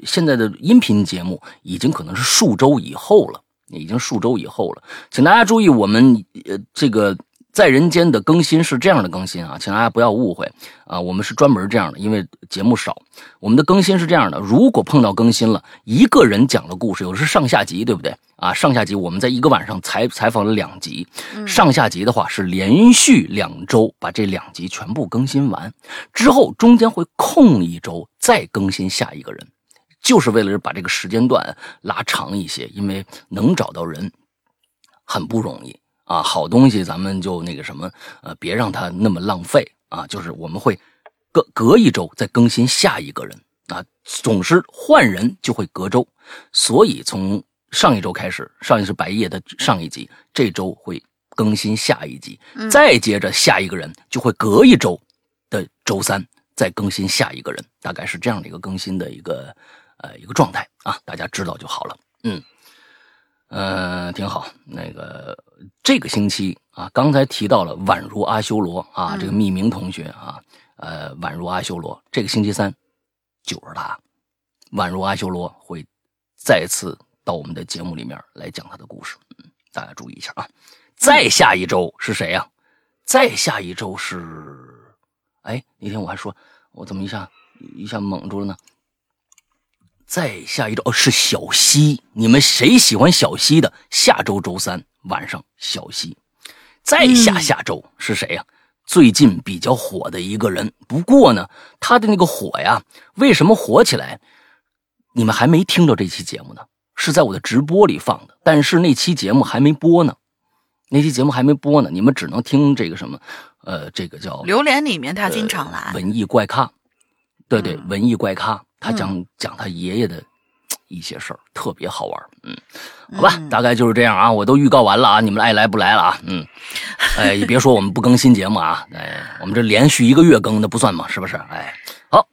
现在的音频节目，已经可能是数周以后了，已经数周以后了，请大家注意，我们呃这个。在人间的更新是这样的更新啊，请大家不要误会啊，我们是专门这样的，因为节目少，我们的更新是这样的。如果碰到更新了，一个人讲的故事，有的是上下集，对不对啊？上下集我们在一个晚上采采访了两集，上下集的话是连续两周把这两集全部更新完，之后中间会空一周再更新下一个人，就是为了把这个时间段拉长一些，因为能找到人很不容易。啊，好东西咱们就那个什么，呃，别让它那么浪费啊。就是我们会隔隔一周再更新下一个人啊，总是换人就会隔周，所以从上一周开始，上一是白夜的上一集，这周会更新下一集，再接着下一个人就会隔一周的周三再更新下一个人，大概是这样的一个更新的一个呃一个状态啊，大家知道就好了，嗯。呃，挺好。那个这个星期啊，刚才提到了宛如阿修罗啊，这个匿名同学啊，呃，宛如阿修罗。这个星期三就是他，宛如阿修罗会再次到我们的节目里面来讲他的故事。嗯，大家注意一下啊。再下一周是谁呀？再下一周是，哎，那天我还说，我怎么一下一下蒙住了呢？再下一周哦，是小溪。你们谁喜欢小溪的？下周周三晚上，小溪。再下下周是谁呀？最近比较火的一个人。不过呢，他的那个火呀，为什么火起来？你们还没听到这期节目呢，是在我的直播里放的。但是那期节目还没播呢，那期节目还没播呢，你们只能听这个什么？呃，这个叫榴莲里面他经常来文艺怪咖。对对，文艺怪咖。他讲讲他爷爷的一些事儿，特别好玩。嗯，好吧，大概就是这样啊。我都预告完了啊，你们爱来不来了啊？嗯，哎，也别说我们不更新节目啊。哎，我们这连续一个月更的不算嘛，是不是？哎，好，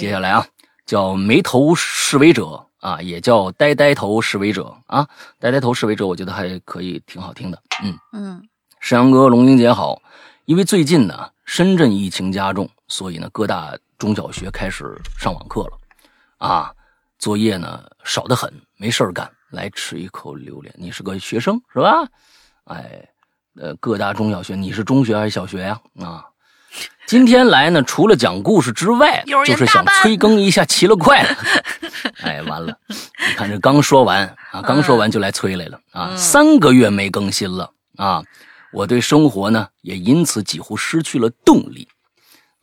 接下来啊，叫眉头示威者啊，也叫呆呆头示威者啊。呆呆头示威者，我觉得还可以，挺好听的。嗯嗯，山阳哥、龙英姐好。因为最近呢，深圳疫情加重，所以呢，各大中小学开始上网课了。啊，作业呢少得很，没事干，来吃一口榴莲。你是个学生是吧？哎，呃，各大中小学，你是中学还是小学呀？啊，今天来呢，除了讲故事之外，就是想催更一下奇了怪了。哎，完了，你看这刚说完啊，刚说完就来催来了啊，三个月没更新了啊，我对生活呢也因此几乎失去了动力。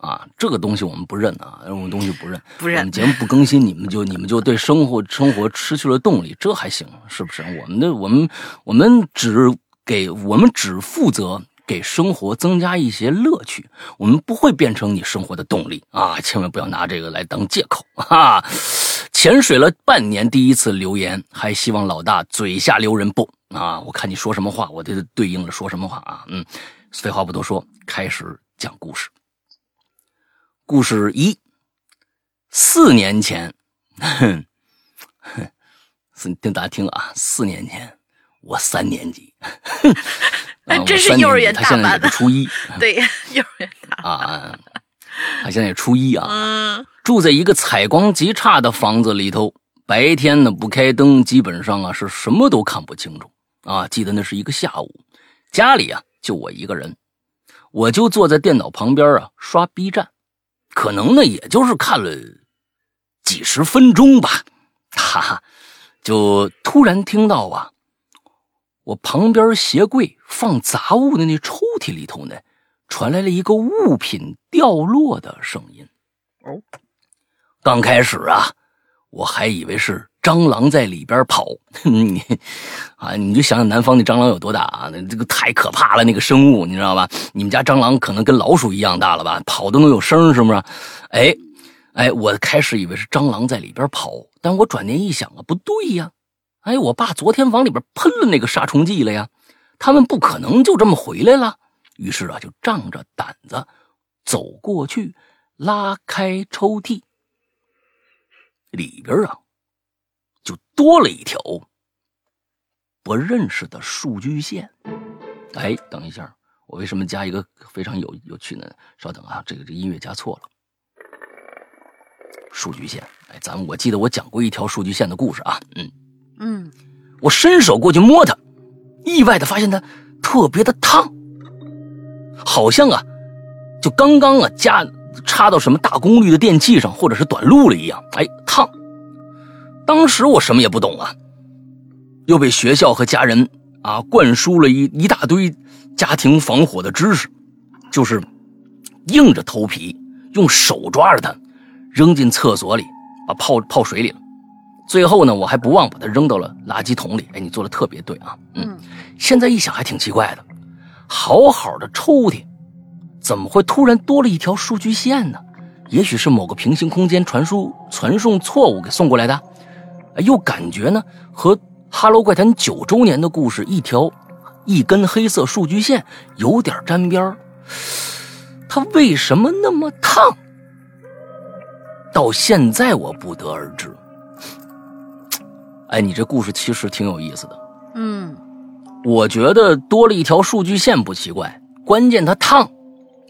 啊，这个东西我们不认啊，我们东西不认。不认。我们节目不更新，你们就你们就对生活生活失去了动力，这还行是不是？我们的我们我们只给我们只负责给生活增加一些乐趣，我们不会变成你生活的动力啊！千万不要拿这个来当借口哈。潜水了半年，第一次留言，还希望老大嘴下留人不啊？我看你说什么话，我就对应了说什么话啊？嗯，废话不多说，开始讲故事。故事一，四年前，哼，听大家听啊，四年前 我三年级，这是幼儿园他现在也是初一，对，幼儿园大啊，他现在也初一啊，住在一个采光极差的房子里头，白天呢不开灯，基本上啊是什么都看不清楚。啊。记得那是一个下午，家里啊就我一个人，我就坐在电脑旁边啊刷 B 站。可能呢，也就是看了几十分钟吧，哈哈，就突然听到啊，我旁边鞋柜放杂物的那抽屉里头呢，传来了一个物品掉落的声音。哦，刚开始啊，我还以为是蟑螂在里边跑，你啊，你就想想南方那蟑螂有多大啊？那这个太可怕了，那个生物你知道吧？你们家蟑螂可能跟老鼠一样大了吧？跑都能有声，是不是？哎，哎，我开始以为是蟑螂在里边跑，但我转念一想啊，不对呀！哎，我爸昨天往里边喷了那个杀虫剂了呀，他们不可能就这么回来了。于是啊，就仗着胆子走过去，拉开抽屉，里边啊。就多了一条不认识的数据线。哎，等一下，我为什么加一个非常有有趣呢？稍等啊，这个这音乐加错了。数据线，哎，咱们我记得我讲过一条数据线的故事啊。嗯嗯，我伸手过去摸它，意外的发现它特别的烫，好像啊，就刚刚啊加插到什么大功率的电器上，或者是短路了一样。哎，烫。当时我什么也不懂啊，又被学校和家人啊灌输了一一大堆家庭防火的知识，就是硬着头皮用手抓着它，扔进厕所里，把泡泡水里了。最后呢，我还不忘把它扔到了垃圾桶里。哎，你做的特别对啊，嗯。现在一想还挺奇怪的，好好的抽屉，怎么会突然多了一条数据线呢？也许是某个平行空间传输传送错误给送过来的。又感觉呢，和《哈喽怪谈》九周年的故事一条一根黑色数据线有点沾边它为什么那么烫？到现在我不得而知。哎，你这故事其实挺有意思的。嗯，我觉得多了一条数据线不奇怪，关键它烫，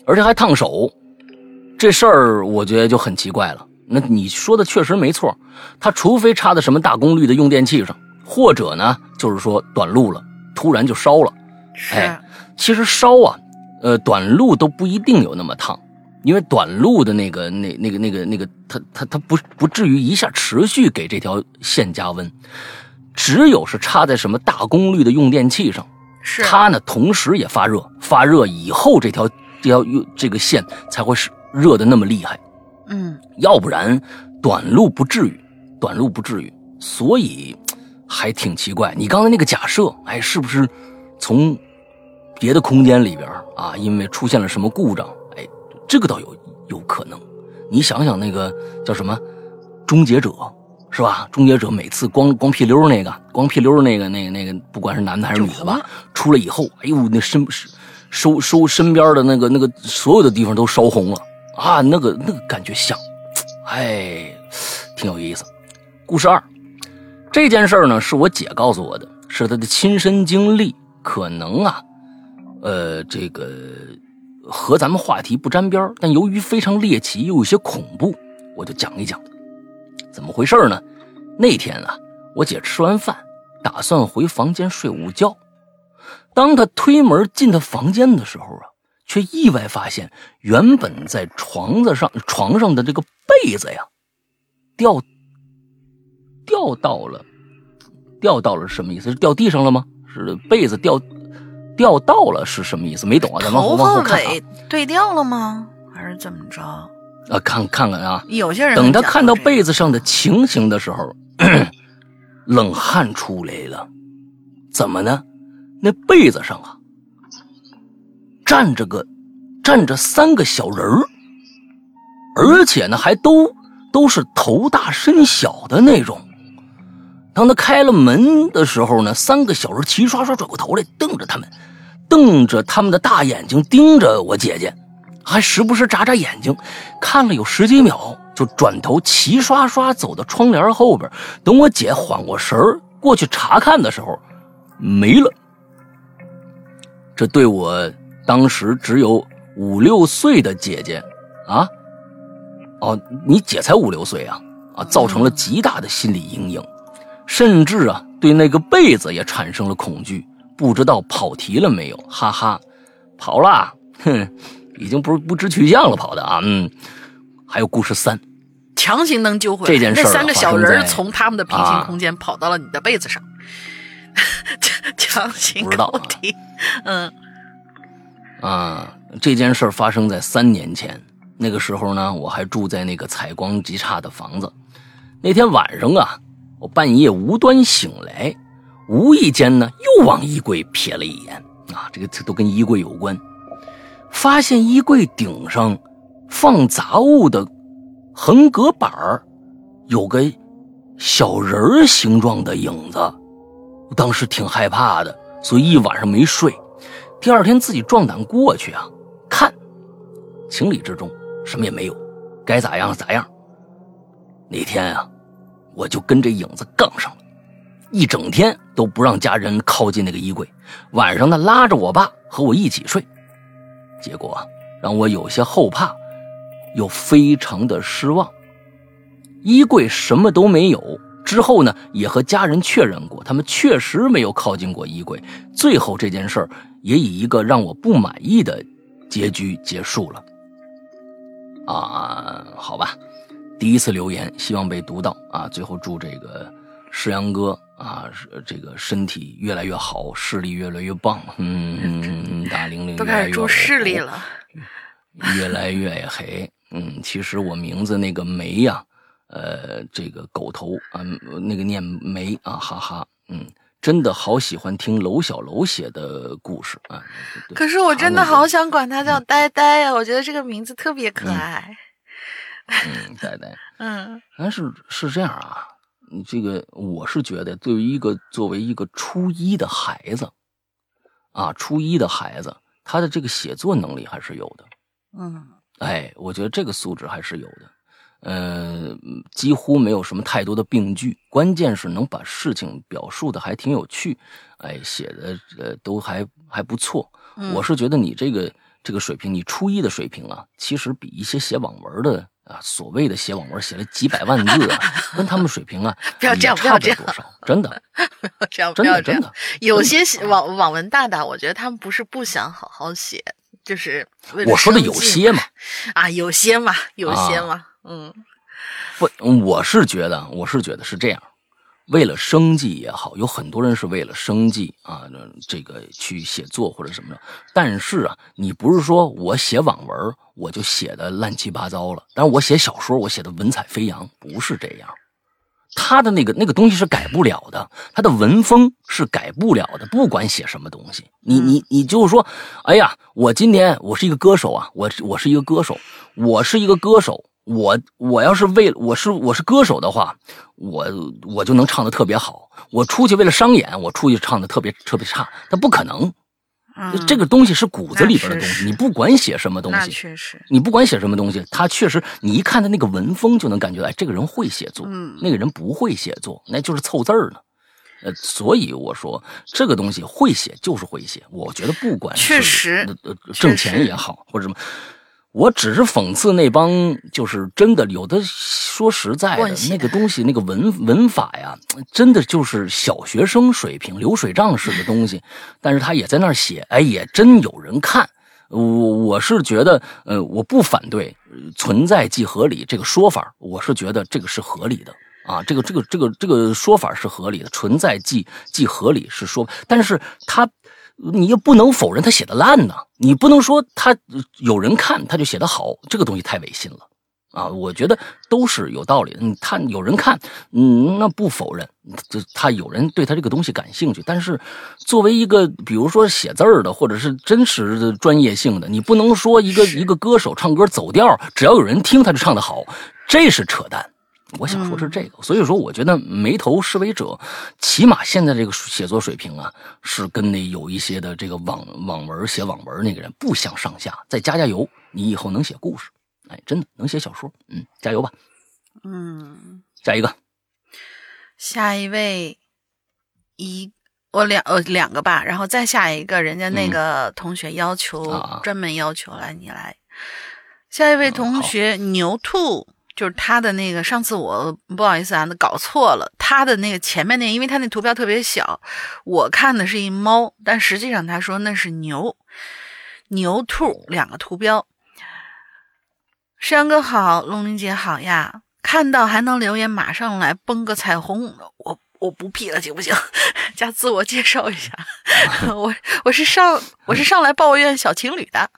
而且还烫手，这事儿我觉得就很奇怪了。那你说的确实没错，它除非插在什么大功率的用电器上，或者呢，就是说短路了，突然就烧了。哎，其实烧啊，呃，短路都不一定有那么烫，因为短路的那个、那、那个、那个、那个，它、它、它不不至于一下持续给这条线加温。只有是插在什么大功率的用电器上，是它呢，同时也发热，发热以后这条这条用这个线才会是热的那么厉害。嗯，要不然短路不至于，短路不至于，所以还挺奇怪。你刚才那个假设，哎，是不是从别的空间里边啊？因为出现了什么故障？哎，这个倒有有可能。你想想那个叫什么终结者是吧？终结者每次光 光屁溜那个，光屁溜那个那个那个，不管是男的还是女的吧，出来以后，哎呦，那身收收身边的那个那个所有的地方都烧红了。啊，那个那个感觉像，哎，挺有意思。故事二，这件事儿呢是我姐告诉我的，是她的亲身经历，可能啊，呃，这个和咱们话题不沾边但由于非常猎奇又有些恐怖，我就讲一讲。怎么回事呢？那天啊，我姐吃完饭，打算回房间睡午觉，当她推门进她房间的时候啊。却意外发现，原本在床子上床上的这个被子呀，掉掉到了，掉到了什么意思？是掉地上了吗？是被子掉掉到了是什么意思？没懂啊？咱们后往后看啊。对掉了吗？还是怎么着？啊，看看看啊！有些人等他看到被子上的情形的时候，冷汗出来了。怎么呢？那被子上啊。站着个，站着三个小人儿，而且呢，还都都是头大身小的那种。当他开了门的时候呢，三个小人齐刷刷转过头来，瞪着他们，瞪着他们的大眼睛盯着我姐姐，还时不时眨眨眼睛，看了有十几秒，就转头齐刷刷走到窗帘后边。等我姐缓过神儿过去查看的时候，没了。这对我。当时只有五六岁的姐姐，啊，哦，你姐才五六岁啊，啊，造成了极大的心理阴影，甚至啊，对那个被子也产生了恐惧。不知道跑题了没有？哈哈，跑了，哼，已经不是不知去向了，跑的啊，嗯。还有故事三，强行能救回来这件事那三个小人从他们的平行空间跑到了你的被子上，强行不知道题，嗯。啊，这件事发生在三年前。那个时候呢，我还住在那个采光极差的房子。那天晚上啊，我半夜无端醒来，无意间呢又往衣柜瞥了一眼啊，这个都跟衣柜有关，发现衣柜顶上放杂物的横隔板有个小人形状的影子，我当时挺害怕的，所以一晚上没睡。第二天自己壮胆过去啊，看，情理之中，什么也没有，该咋样咋样。那天啊，我就跟这影子杠上了，一整天都不让家人靠近那个衣柜，晚上呢拉着我爸和我一起睡，结果让我有些后怕，又非常的失望。衣柜什么都没有。之后呢，也和家人确认过，他们确实没有靠近过衣柜。最后这件事儿也以一个让我不满意的结局结束了。啊，好吧，第一次留言，希望被读到啊。最后祝这个世阳哥啊，这个身体越来越好，视力越来越棒。嗯，大玲玲都开始注视力了，越来越黑。嗯，其实我名字那个梅呀。呃，这个狗头啊，那个念梅啊，哈哈，嗯，真的好喜欢听娄小楼写的故事啊。可是我真的好想管他叫呆呆呀，我觉得这个名字特别可爱。嗯，呆呆。嗯，但是是这样啊，这个我是觉得，对于一个作为一个初一的孩子啊，初一的孩子，他的这个写作能力还是有的。嗯，哎，我觉得这个素质还是有的。呃，几乎没有什么太多的病句，关键是能把事情表述的还挺有趣，哎，写的呃都还还不错。我是觉得你这个这个水平，你初一的水平啊，其实比一些写网文的啊，所谓的写网文写了几百万字啊，跟他们水平啊，不要这样，不要这样，真的，这样，真的，真的，有些网网文大大，我觉得他们不是不想好好写，就是我说的有些嘛，啊，有些嘛，有些嘛。嗯，不，我是觉得，我是觉得是这样，为了生计也好，有很多人是为了生计啊，这个去写作或者什么的。但是啊，你不是说我写网文我就写的乱七八糟了，但是我写小说我写的文采飞扬，不是这样。他的那个那个东西是改不了的，他的文风是改不了的，不管写什么东西，你你你就是说，哎呀，我今天我是一个歌手啊，我我是一个歌手，我是一个歌手。我我要是为我是我是歌手的话，我我就能唱的特别好。我出去为了商演，我出去唱的特别特别差，他不可能。这个东西是骨子里边的东西，你不管写什么东西，确实，你不管写什么东西，他确实，你一看他那个文风就能感觉到，哎，这个人会写作，嗯，那个人不会写作，那就是凑字儿呢。呃，所以我说这个东西会写就是会写，我觉得不管确实挣钱也好或者什么。我只是讽刺那帮，就是真的有的说实在的，那个东西，那个文文法呀，真的就是小学生水平、流水账式的东西。但是他也在那儿写，哎，也真有人看。我我是觉得，呃，我不反对“存在即合理”这个说法，我是觉得这个是合理的啊，这个这个这个这个说法是合理的，“存在即即合理”是说，但是他。你又不能否认他写的烂呢，你不能说他有人看他就写的好，这个东西太违心了啊！我觉得都是有道理的。他有人看，嗯，那不否认，就他有人对他这个东西感兴趣。但是作为一个比如说写字儿的，或者是真实的专业性的，你不能说一个一个歌手唱歌走调，只要有人听他就唱得好，这是扯淡。我想说是这个，所以说我觉得眉头是为者，起码现在这个写作水平啊，是跟那有一些的这个网网文写网文那个人不相上下。再加加油，你以后能写故事，哎，真的能写小说，嗯，加油吧。嗯，下一个，下一位一我两呃两个吧，然后再下一个，人家那个同学要求专门要求来你来，下一位同学牛兔。就是他的那个，上次我不好意思啊，那搞错了。他的那个前面那，因为他那图标特别小，我看的是一猫，但实际上他说那是牛，牛兔两个图标。山哥好，龙玲姐好呀，看到还能留言，马上来崩个彩虹。我我不 P 了，行不行？加自我介绍一下，我我是上我是上来抱怨小情侣的。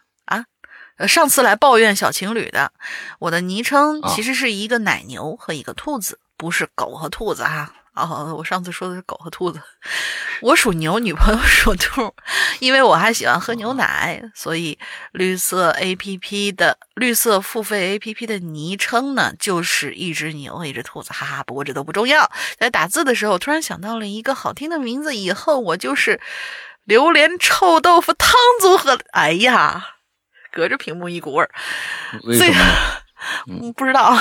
呃，上次来抱怨小情侣的，我的昵称其实是一个奶牛和一个兔子，不是狗和兔子哈哦，我上次说的是狗和兔子，我属牛，女朋友属兔，因为我还喜欢喝牛奶，所以绿色 A P P 的绿色付费 A P P 的昵称呢就是一只牛，一只兔子，哈哈。不过这都不重要，在打字的时候突然想到了一个好听的名字，以后我就是榴莲臭豆腐汤组合。哎呀，隔着屏幕一股味儿，为什么？嗯，不知道。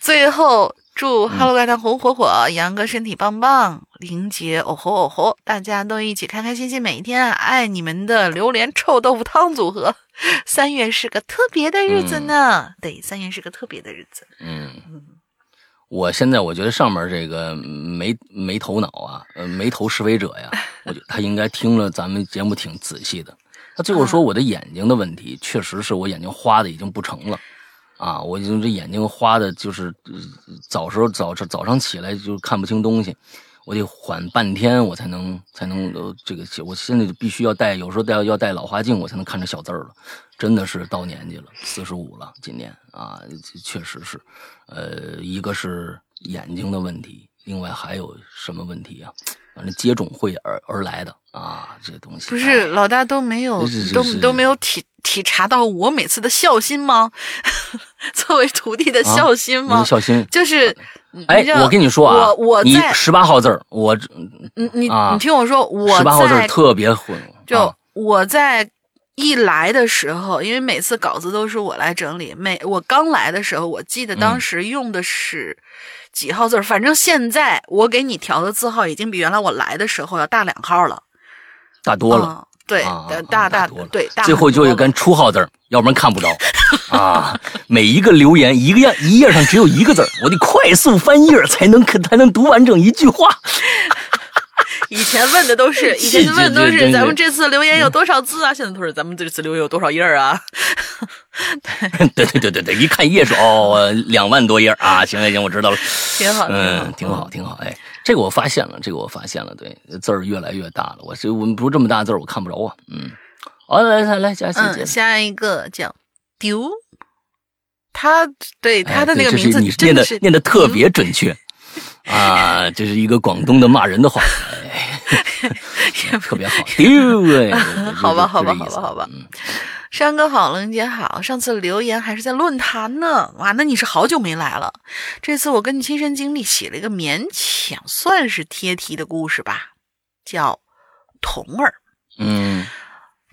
最后。祝 Hello 怪谈红火火，杨哥身体棒棒，玲姐哦吼哦吼，大家都一起开开心心每一天，爱你们的榴莲臭豆腐汤组合。三月是个特别的日子呢，对，三月是个特别的日子。嗯，我现在我觉得上面这个没没头脑啊，呃，没头是非者呀，我觉得他应该听了咱们节目挺仔细的。他最后说我的眼睛的问题，确实是我眼睛花的已经不成了。啊，我就这眼睛花的，就是早时候早早上起来就看不清东西，我得缓半天，我才能才能呃这个我现在就必须要戴，有时候戴要戴老花镜，我才能看着小字儿了。真的是到年纪了，四十五了，今年啊，确实是，呃，一个是眼睛的问题，另外还有什么问题啊？反正接种会而而来的啊，这些东西不是老大都没有都都没有体体察到我每次的孝心吗？作为徒弟的孝心吗？孝心就是，哎，我跟你说啊，我我在十八号字儿，我你你你听我说，我十八号字特别混，就我在一来的时候，因为每次稿子都是我来整理，每我刚来的时候，我记得当时用的是。几号字反正现在我给你调的字号已经比原来我来的时候要大两号了，大多了。对，大大多了。对，最后就一根初号字要不然看不着。啊，每一个留言一个页一页上只有一个字我得快速翻页才能才能读完整一句话。以前问的都是，以前问的都是咱们这次留言有多少字啊？现在都是咱们这次留言有多少页啊？对对对对对，一看页数哦，两万多页啊！行行行，我知道了，挺好，嗯，挺好挺好。哎，这个我发现了，这个我发现了，对，字儿越来越大了。我这我们不是这么大字儿，我看不着啊。嗯，好，来来来，下下下一个叫丢，他对他的那个名字你念的念的特别准确啊，这是一个广东的骂人的话。特别好，丢哎，好吧，好吧，好吧，好吧。山哥好，冷姐好。上次留言还是在论坛呢，哇，那你是好久没来了。这次我跟你亲身经历，写了一个勉强算是贴题的故事吧，叫童儿。嗯，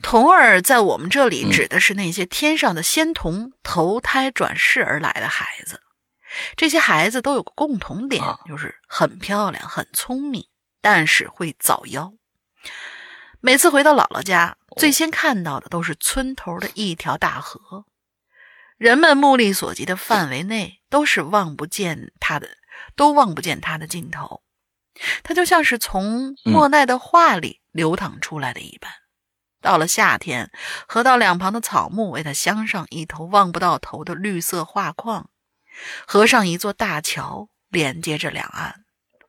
童儿在我们这里指的是那些天上的仙童投胎转世而来的孩子。这些孩子都有个共同点，就是很漂亮，很聪明。但是会早夭。每次回到姥姥家，最先看到的都是村头的一条大河，人们目力所及的范围内都是望不见它的，都望不见它的尽头。它就像是从莫奈的画里流淌出来的一般。到了夏天，河道两旁的草木为它镶上一头望不到头的绿色画框，河上一座大桥连接着两岸。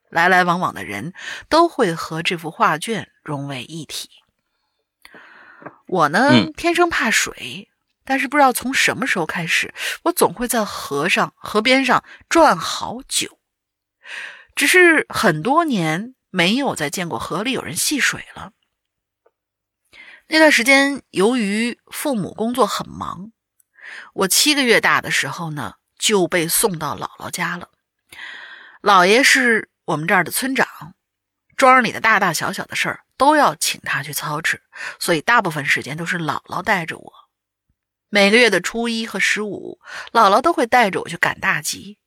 来来往往的人都会和这幅画卷融为一体。我呢，天生怕水，但是不知道从什么时候开始，我总会在河上、河边上转好久。只是很多年没有再见过河里有人戏水了。那段时间，由于父母工作很忙，我七个月大的时候呢，就被送到姥姥家了。姥爷是。我们这儿的村长，庄里的大大小小的事儿都要请他去操持，所以大部分时间都是姥姥带着我。每个月的初一和十五，姥姥都会带着我去赶大集，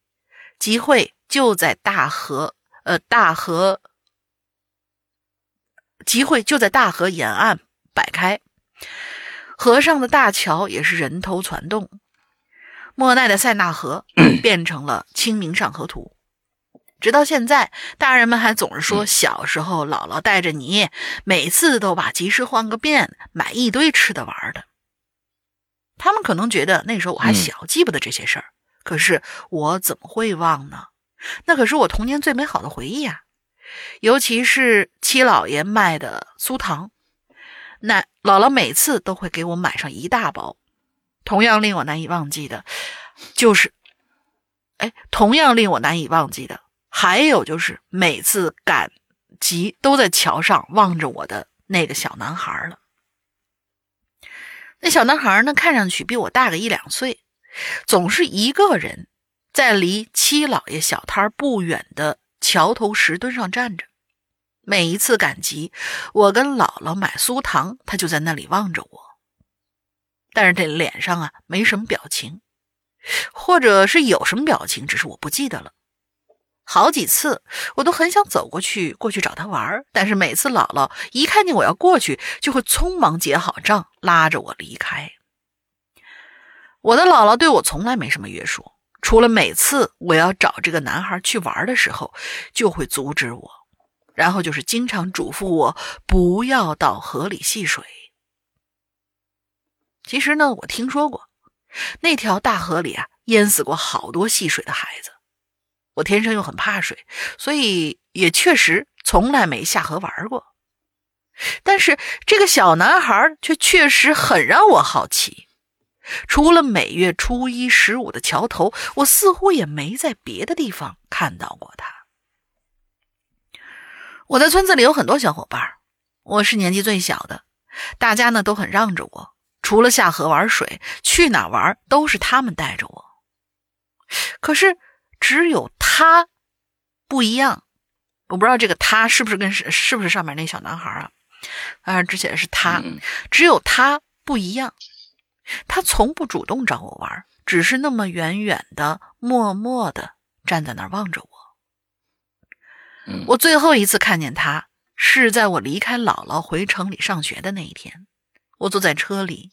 集会就在大河，呃，大河集会就在大河沿岸摆开，河上的大桥也是人头攒动。莫奈的塞纳河 变成了《清明上河图》。直到现在，大人们还总是说小时候姥姥带着你，每次都把集市换个遍，买一堆吃的玩的。他们可能觉得那时候我还小，记不得这些事儿。可是我怎么会忘呢？那可是我童年最美好的回忆啊！尤其是七老爷卖的酥糖，那姥姥每次都会给我买上一大包。同样令我难以忘记的，就是，哎，同样令我难以忘记的。还有就是每次赶集都在桥上望着我的那个小男孩了。那小男孩呢，看上去比我大个一两岁，总是一个人在离七老爷小摊不远的桥头石墩上站着。每一次赶集，我跟姥姥买酥糖，他就在那里望着我。但是这脸上啊，没什么表情，或者是有什么表情，只是我不记得了。好几次，我都很想走过去，过去找他玩但是每次姥姥一看见我要过去，就会匆忙结好账，拉着我离开。我的姥姥对我从来没什么约束，除了每次我要找这个男孩去玩的时候，就会阻止我，然后就是经常嘱咐我不要到河里戏水。其实呢，我听说过，那条大河里啊，淹死过好多戏水的孩子。我天生又很怕水，所以也确实从来没下河玩过。但是这个小男孩却确实很让我好奇。除了每月初一、十五的桥头，我似乎也没在别的地方看到过他。我在村子里有很多小伙伴，我是年纪最小的，大家呢都很让着我。除了下河玩水，去哪玩都是他们带着我。可是。只有他不一样，我不知道这个他是不是跟是是不是上面那小男孩啊？啊，只写的是他，只有他不一样，他从不主动找我玩，只是那么远远的、默默的站在那儿望着我。我最后一次看见他是在我离开姥姥回城里上学的那一天，我坐在车里，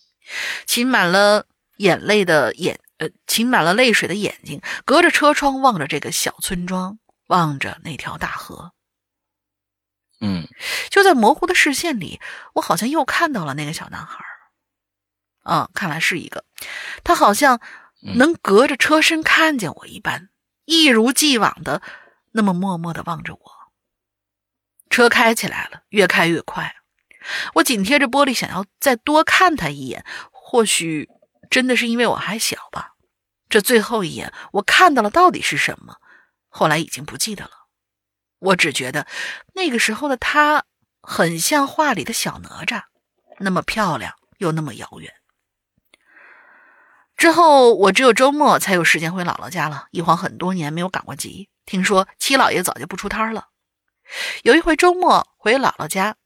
噙满了眼泪的眼。呃，噙满了泪水的眼睛，隔着车窗望着这个小村庄，望着那条大河。嗯，就在模糊的视线里，我好像又看到了那个小男孩。啊，看来是一个，他好像能隔着车身看见我一般，一如既往的那么默默的望着我。车开起来了，越开越快，我紧贴着玻璃，想要再多看他一眼，或许。真的是因为我还小吧？这最后一眼我看到了到底是什么？后来已经不记得了。我只觉得那个时候的她很像画里的小哪吒，那么漂亮又那么遥远。之后我只有周末才有时间回姥姥家了，一晃很多年没有赶过集。听说七老爷早就不出摊了。有一回周末回姥姥家，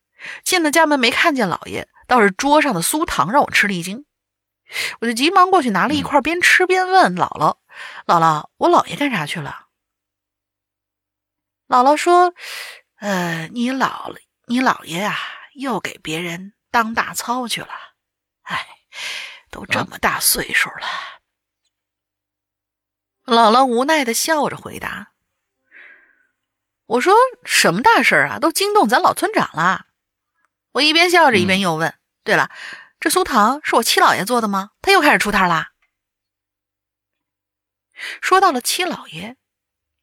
进了家门没看见老爷，倒是桌上的酥糖让我吃了一惊。我就急忙过去拿了一块，边吃边问姥姥：“姥姥，我姥爷干啥去了？”姥姥说：“呃，你姥你姥爷呀，又给别人当大操去了。哎，都这么大岁数了。”姥姥无奈的笑着回答：“我说什么大事啊？都惊动咱老村长了。”我一边笑着一边又问：“对了。”这酥糖是我七老爷做的吗？他又开始出摊啦。说到了七老爷，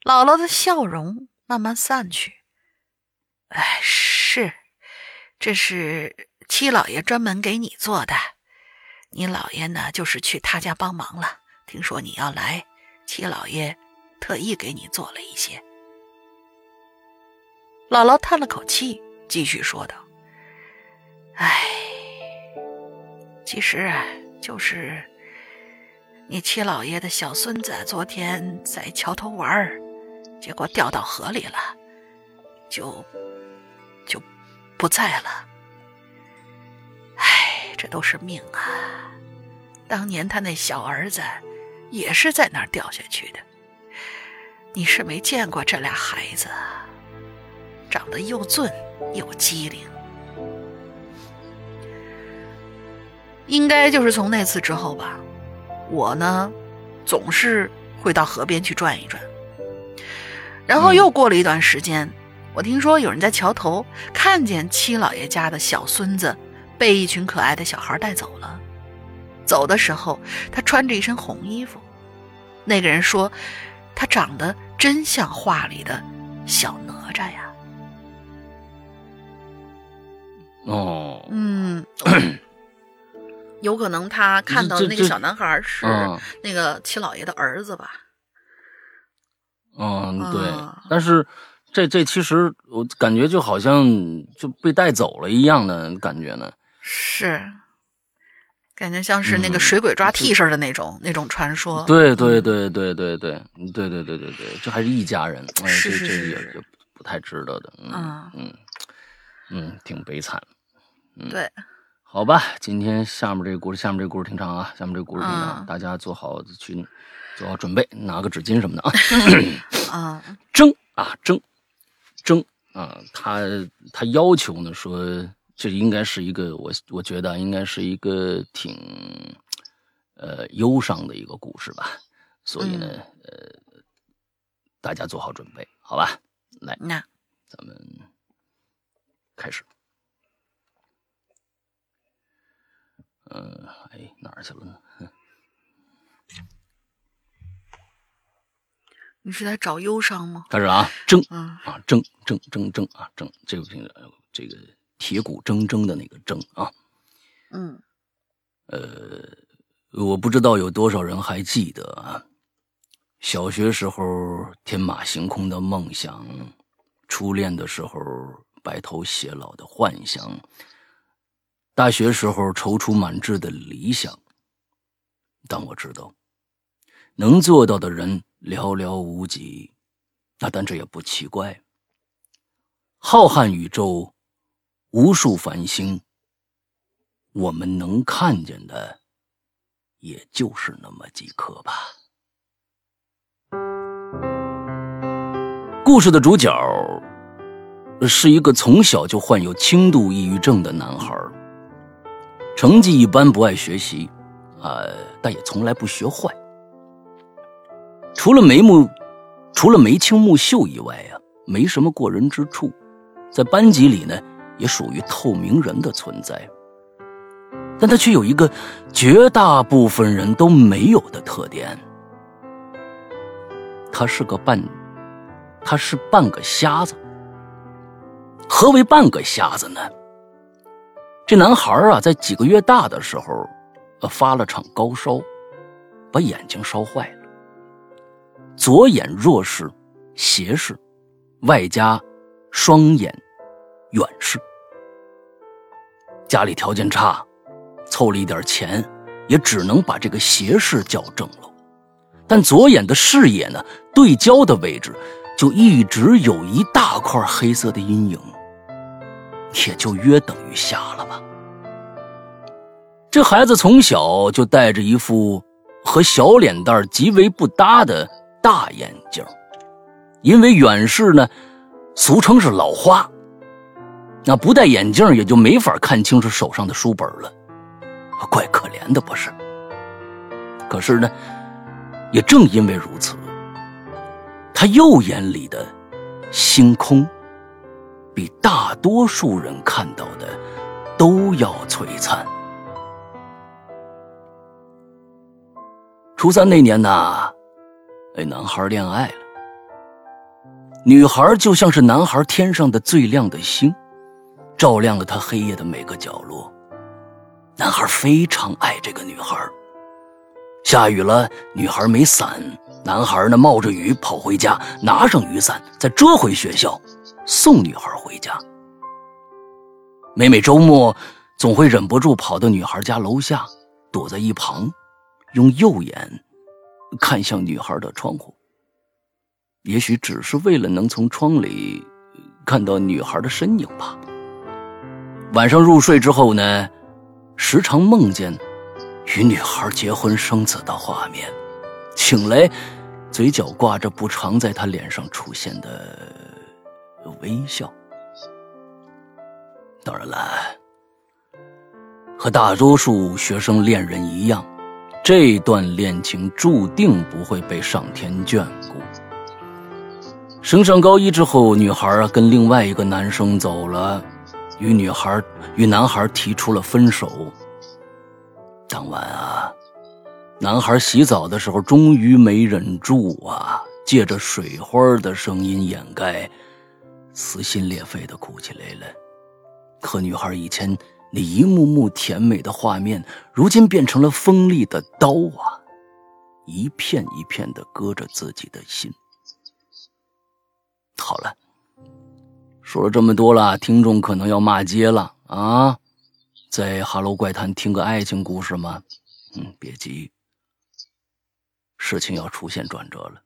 姥姥的笑容慢慢散去。哎，是，这是七老爷专门给你做的。你姥爷呢，就是去他家帮忙了。听说你要来，七老爷特意给你做了一些。姥姥叹了口气，继续说道：“哎。”其实啊，就是你七老爷的小孙子昨天在桥头玩结果掉到河里了，就就不在了。唉，这都是命啊！当年他那小儿子也是在那儿掉下去的。你是没见过这俩孩子，长得又俊又机灵。应该就是从那次之后吧，我呢，总是会到河边去转一转。然后又过了一段时间，我听说有人在桥头看见七老爷家的小孙子被一群可爱的小孩带走了。走的时候，他穿着一身红衣服。那个人说，他长得真像画里的小哪吒呀。哦，嗯。有可能他看到的那个小男孩是那个七老爷的儿子吧？嗯，对。但是这这其实我感觉就好像就被带走了一样的感觉呢。是，感觉像是那个水鬼抓替身的那种那种传说。对对对对对对对对对对对，这还是一家人，哎，这这也也不太值得的。嗯嗯嗯，挺悲惨。嗯，对。好吧，今天下面这个故事，下面这个故事挺长啊，下面这个故事挺长，大家做好去做好准备，拿个纸巾什么的啊。啊，争啊争争啊，他他要求呢说，这应该是一个我我觉得应该是一个挺呃忧伤的一个故事吧，所以呢呃大家做好准备，好吧，来，那咱们开始。嗯，哎，哪儿去了呢？你是在找忧伤吗？开始啊，铮啊，铮铮铮铮啊，铮，这个这个这个铁骨铮铮的那个铮啊。嗯，呃，我不知道有多少人还记得啊，小学时候天马行空的梦想，初恋的时候白头偕老的幻想。大学时候踌躇满志的理想，但我知道，能做到的人寥寥无几。那但这也不奇怪。浩瀚宇宙，无数繁星，我们能看见的，也就是那么几颗吧。故事的主角是一个从小就患有轻度抑郁症的男孩。成绩一般，不爱学习，啊，但也从来不学坏。除了眉目，除了眉清目秀以外呀，没什么过人之处。在班级里呢，也属于透明人的存在。但他却有一个绝大部分人都没有的特点，他是个半，他是半个瞎子。何为半个瞎子呢？这男孩啊，在几个月大的时候，呃，发了场高烧，把眼睛烧坏了。左眼弱视、斜视，外加双眼远视。家里条件差，凑了一点钱，也只能把这个斜视矫正了。但左眼的视野呢，对焦的位置就一直有一大块黑色的阴影。也就约等于瞎了吧。这孩子从小就戴着一副和小脸蛋极为不搭的大眼镜，因为远视呢，俗称是老花。那不戴眼镜也就没法看清楚手上的书本了，怪可怜的不是？可是呢，也正因为如此，他右眼里的星空。比大多数人看到的都要璀璨。初三那年呐，那男孩恋爱了。女孩就像是男孩天上的最亮的星，照亮了他黑夜的每个角落。男孩非常爱这个女孩。下雨了，女孩没伞，男孩呢冒着雨跑回家，拿上雨伞，再折回学校。送女孩回家，每每周末，总会忍不住跑到女孩家楼下，躲在一旁，用右眼看向女孩的窗户。也许只是为了能从窗里看到女孩的身影吧。晚上入睡之后呢，时常梦见与女孩结婚生子的画面，醒来，嘴角挂着不常在她脸上出现的。微笑。当然了，和大多数学生恋人一样，这段恋情注定不会被上天眷顾。升上高一之后，女孩跟另外一个男生走了，与女孩与男孩提出了分手。当晚啊，男孩洗澡的时候终于没忍住啊，借着水花的声音掩盖。撕心裂肺的哭起来了，可女孩以前那一幕幕甜美的画面，如今变成了锋利的刀啊，一片一片的割着自己的心。好了，说了这么多了，听众可能要骂街了啊！在《哈喽怪谈》听个爱情故事吗？嗯，别急，事情要出现转折了。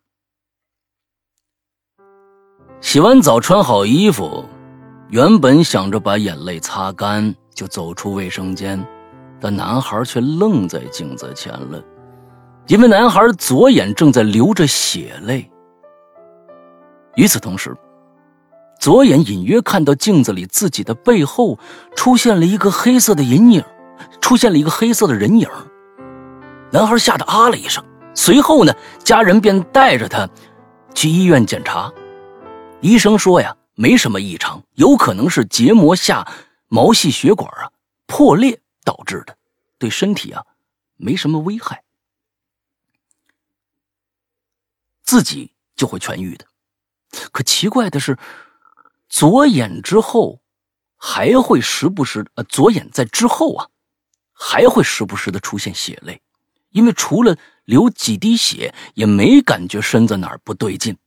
洗完澡，穿好衣服，原本想着把眼泪擦干就走出卫生间，但男孩却愣在镜子前了，因为男孩左眼正在流着血泪。与此同时，左眼隐约看到镜子里自己的背后出现了一个黑色的阴影，出现了一个黑色的人影。男孩吓得啊了一声，随后呢，家人便带着他去医院检查。医生说呀，没什么异常，有可能是结膜下毛细血管啊破裂导致的，对身体啊没什么危害，自己就会痊愈的。可奇怪的是，左眼之后还会时不时呃，左眼在之后啊还会时不时的出现血泪，因为除了流几滴血，也没感觉身子哪儿不对劲。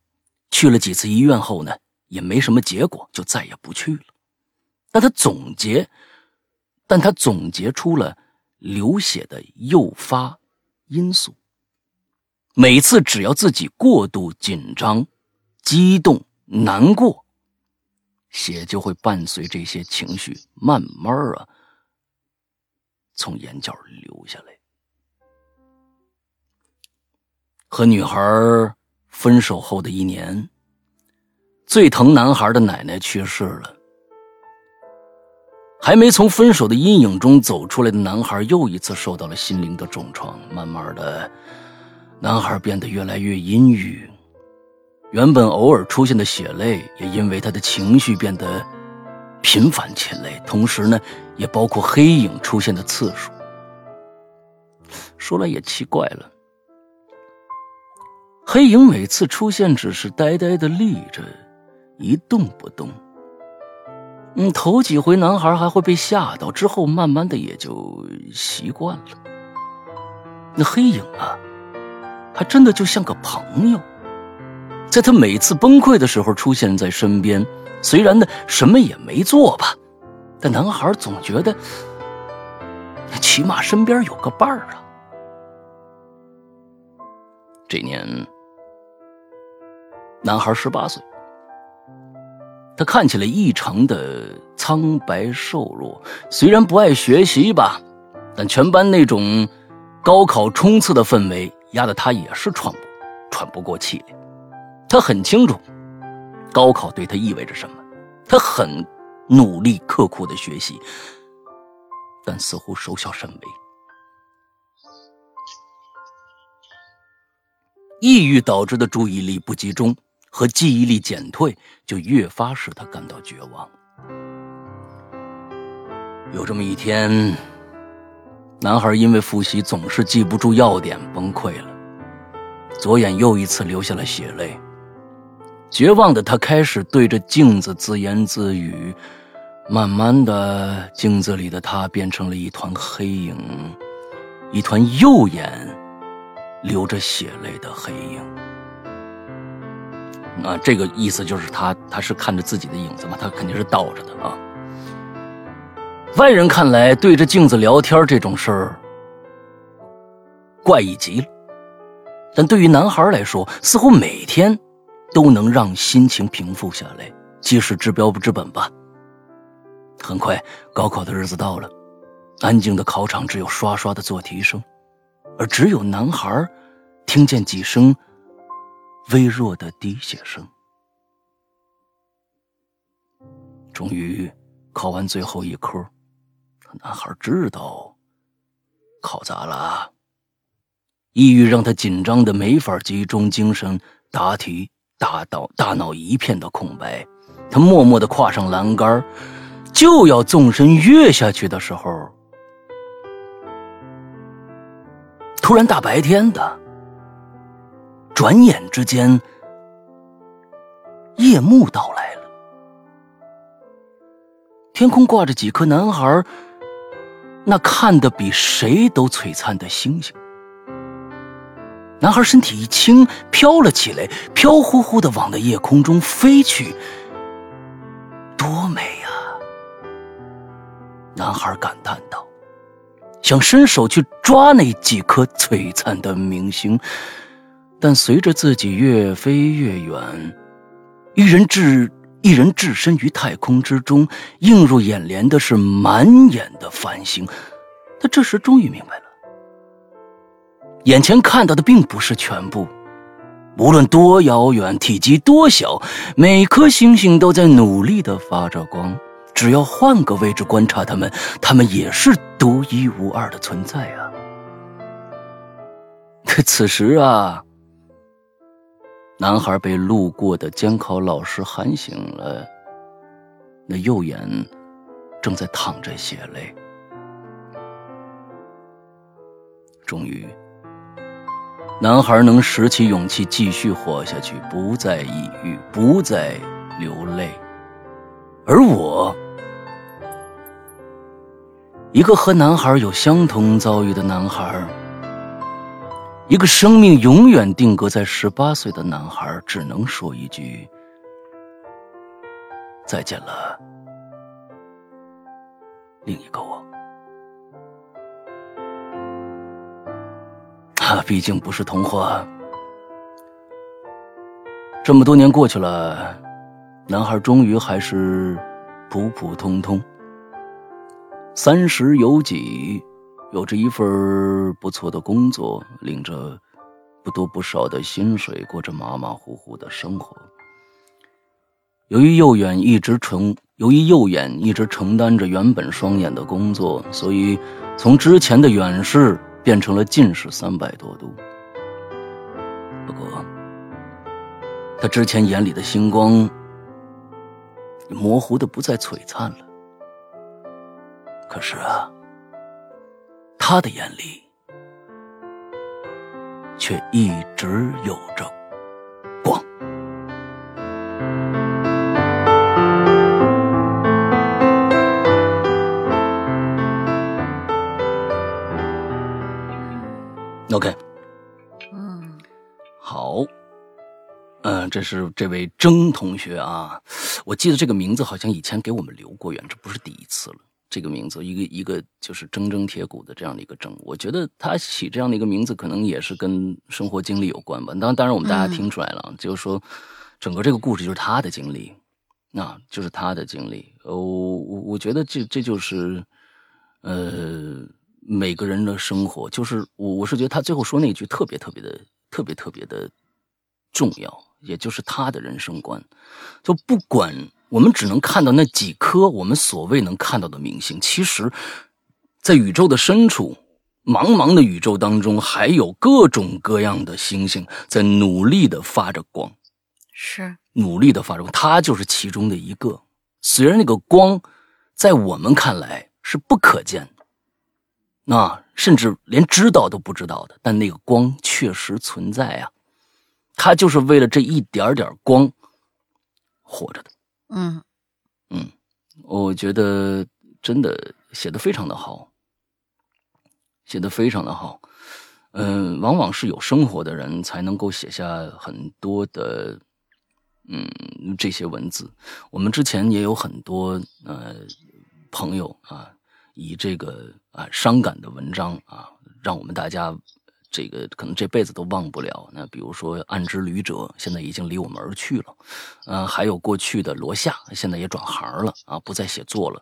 去了几次医院后呢，也没什么结果，就再也不去了。但他总结，但他总结出了流血的诱发因素。每次只要自己过度紧张、激动、难过，血就会伴随这些情绪慢慢啊从眼角流下来。和女孩分手后的一年，最疼男孩的奶奶去世了。还没从分手的阴影中走出来的男孩，又一次受到了心灵的重创。慢慢的，男孩变得越来越阴郁。原本偶尔出现的血泪，也因为他的情绪变得频繁起来。同时呢，也包括黑影出现的次数。说来也奇怪了。黑影每次出现，只是呆呆的立着，一动不动。嗯，头几回男孩还会被吓到，之后慢慢的也就习惯了。那黑影啊，还真的就像个朋友，在他每次崩溃的时候出现在身边。虽然呢什么也没做吧，但男孩总觉得，起码身边有个伴儿啊。这年。男孩十八岁，他看起来异常的苍白瘦弱。虽然不爱学习吧，但全班那种高考冲刺的氛围压得他也是喘喘不过气来。他很清楚高考对他意味着什么，他很努力刻苦的学习，但似乎收效甚微。抑郁导致的注意力不集中。和记忆力减退，就越发使他感到绝望。有这么一天，男孩因为复习总是记不住要点，崩溃了，左眼又一次流下了血泪。绝望的他开始对着镜子自言自语，慢慢的，镜子里的他变成了一团黑影，一团右眼流着血泪的黑影。啊，这个意思就是他他是看着自己的影子嘛，他肯定是倒着的啊。外人看来，对着镜子聊天这种事儿怪异极了，但对于男孩来说，似乎每天都能让心情平复下来，即使治标不治本吧。很快，高考的日子到了，安静的考场只有刷刷的做题声，而只有男孩听见几声。微弱的滴血声。终于考完最后一科，男孩知道考砸了。抑郁让他紧张的没法集中精神答题，大脑大脑一片的空白。他默默的跨上栏杆，就要纵身跃下去的时候，突然大白天的。转眼之间，夜幕到来了。天空挂着几颗男孩那看得比谁都璀璨的星星。男孩身体一轻，飘了起来，飘忽忽的往那夜空中飞去。多美呀！男孩感叹道，想伸手去抓那几颗璀璨的明星，但随着自己越飞越远，一人置一人置身于太空之中，映入眼帘的是满眼的繁星。他这时终于明白了。眼前看到的并不是全部，无论多遥远，体积多小，每颗星星都在努力的发着光。只要换个位置观察它们，它们也是独一无二的存在啊！可此时啊，男孩被路过的监考老师喊醒了，那右眼正在淌着血泪。终于。男孩能拾起勇气继续活下去，不再抑郁，不再流泪。而我，一个和男孩有相同遭遇的男孩，一个生命永远定格在十八岁的男孩，只能说一句：再见了，另一个我。他毕竟不是童话。这么多年过去了，男孩终于还是普普通通，三十有几，有着一份不错的工作，领着不多不少的薪水，过着马马虎虎的生活。由于右眼一直承，由于右眼一直承担着原本双眼的工作，所以从之前的远视。变成了近视三百多度。不过，他之前眼里的星光模糊的不再璀璨了。可是啊，他的眼里却一直有着光。OK，嗯，好，嗯，这是这位曾同学啊，我记得这个名字好像以前给我们留过言，这不是第一次了。这个名字，一个一个就是铮铮铁骨的这样的一个铮，我觉得他起这样的一个名字，可能也是跟生活经历有关吧。当当然，我们大家听出来了，就是说，整个这个故事就是他的经历，那就是他的经历。呃，我我我觉得这这就是，呃。每个人的生活，就是我，我是觉得他最后说那句特别特别的、特别特别的重要，也就是他的人生观。就不管我们只能看到那几颗我们所谓能看到的明星，其实，在宇宙的深处，茫茫的宇宙当中，还有各种各样的星星在努力的发着光，是努力的发着光，它就是其中的一个。虽然那个光在我们看来是不可见的。那甚至连知道都不知道的，但那个光确实存在啊，它就是为了这一点点光活着的。嗯嗯，我觉得真的写的非常的好，写的非常的好。嗯，往往是有生活的人才能够写下很多的嗯这些文字。我们之前也有很多呃朋友啊。以这个啊伤感的文章啊，让我们大家这个可能这辈子都忘不了。那比如说《暗之旅者》，现在已经离我们而去了。嗯，还有过去的罗夏，现在也转行了啊，不再写作了。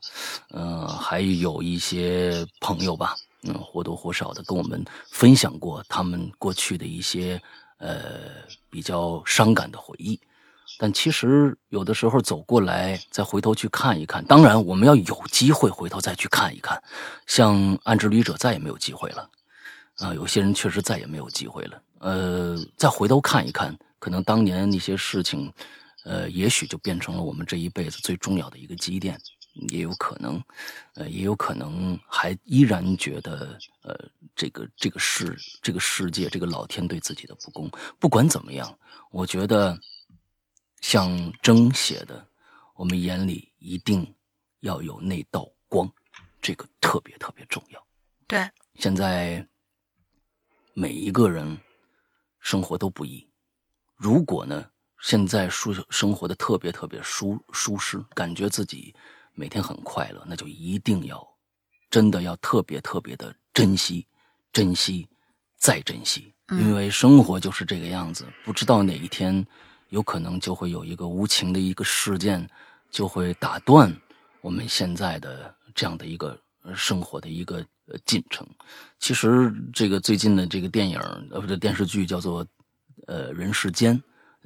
嗯，还有一些朋友吧，嗯，或多或少的跟我们分享过他们过去的一些呃比较伤感的回忆。但其实有的时候走过来，再回头去看一看。当然，我们要有机会回头再去看一看。像《暗之旅者》再也没有机会了，啊，有些人确实再也没有机会了。呃，再回头看一看，可能当年那些事情，呃，也许就变成了我们这一辈子最重要的一个积淀，也有可能，呃，也有可能还依然觉得，呃，这个这个世这个世界这个老天对自己的不公。不管怎么样，我觉得。像征写的，我们眼里一定要有那道光，这个特别特别重要。对，现在每一个人生活都不易。如果呢，现在舒生活的特别特别舒舒适，感觉自己每天很快乐，那就一定要真的要特别特别的珍惜，珍惜，再珍惜，因为生活就是这个样子，不知道哪一天有可能就会有一个无情的一个事件，就会打断我们现在的这样的一个生活的一个。呃，进程，其实这个最近的这个电影呃不对电视剧叫做呃人世间，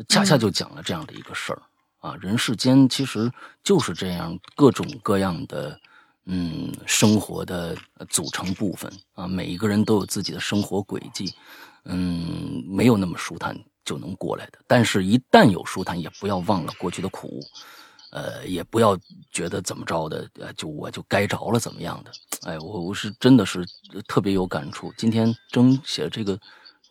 恰恰就讲了这样的一个事儿啊。人世间其实就是这样各种各样的嗯生活的组成部分啊，每一个人都有自己的生活轨迹，嗯，没有那么舒坦就能过来的。但是，一旦有舒坦，也不要忘了过去的苦。呃，也不要觉得怎么着的，呃，就我就该着了怎么样的？哎，我我是真的是特别有感触。今天征写这个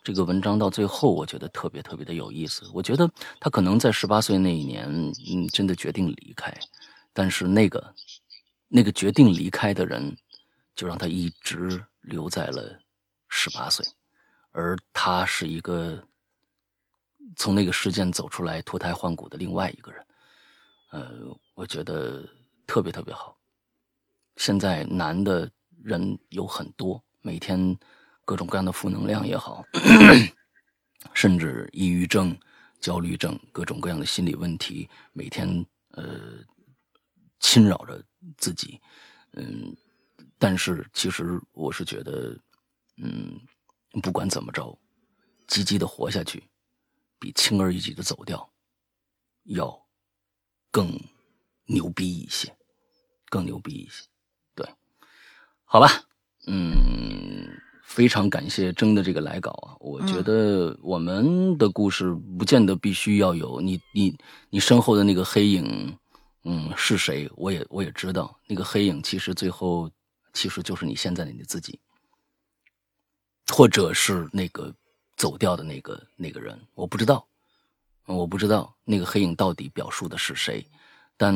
这个文章到最后，我觉得特别特别的有意思。我觉得他可能在十八岁那一年，嗯，真的决定离开，但是那个那个决定离开的人，就让他一直留在了十八岁，而他是一个从那个事件走出来脱胎换骨的另外一个人。呃，我觉得特别特别好。现在难的人有很多，每天各种各样的负能量也好，甚至抑郁症、焦虑症，各种各样的心理问题，每天呃侵扰着自己。嗯，但是其实我是觉得，嗯，不管怎么着，积极的活下去，比轻而易举的走掉要。更牛逼一些，更牛逼一些，对，好吧，嗯，非常感谢征的这个来稿啊，我觉得我们的故事不见得必须要有你你你身后的那个黑影，嗯，是谁？我也我也知道，那个黑影其实最后其实就是你现在的你自己，或者是那个走掉的那个那个人，我不知道。我不知道那个黑影到底表述的是谁，但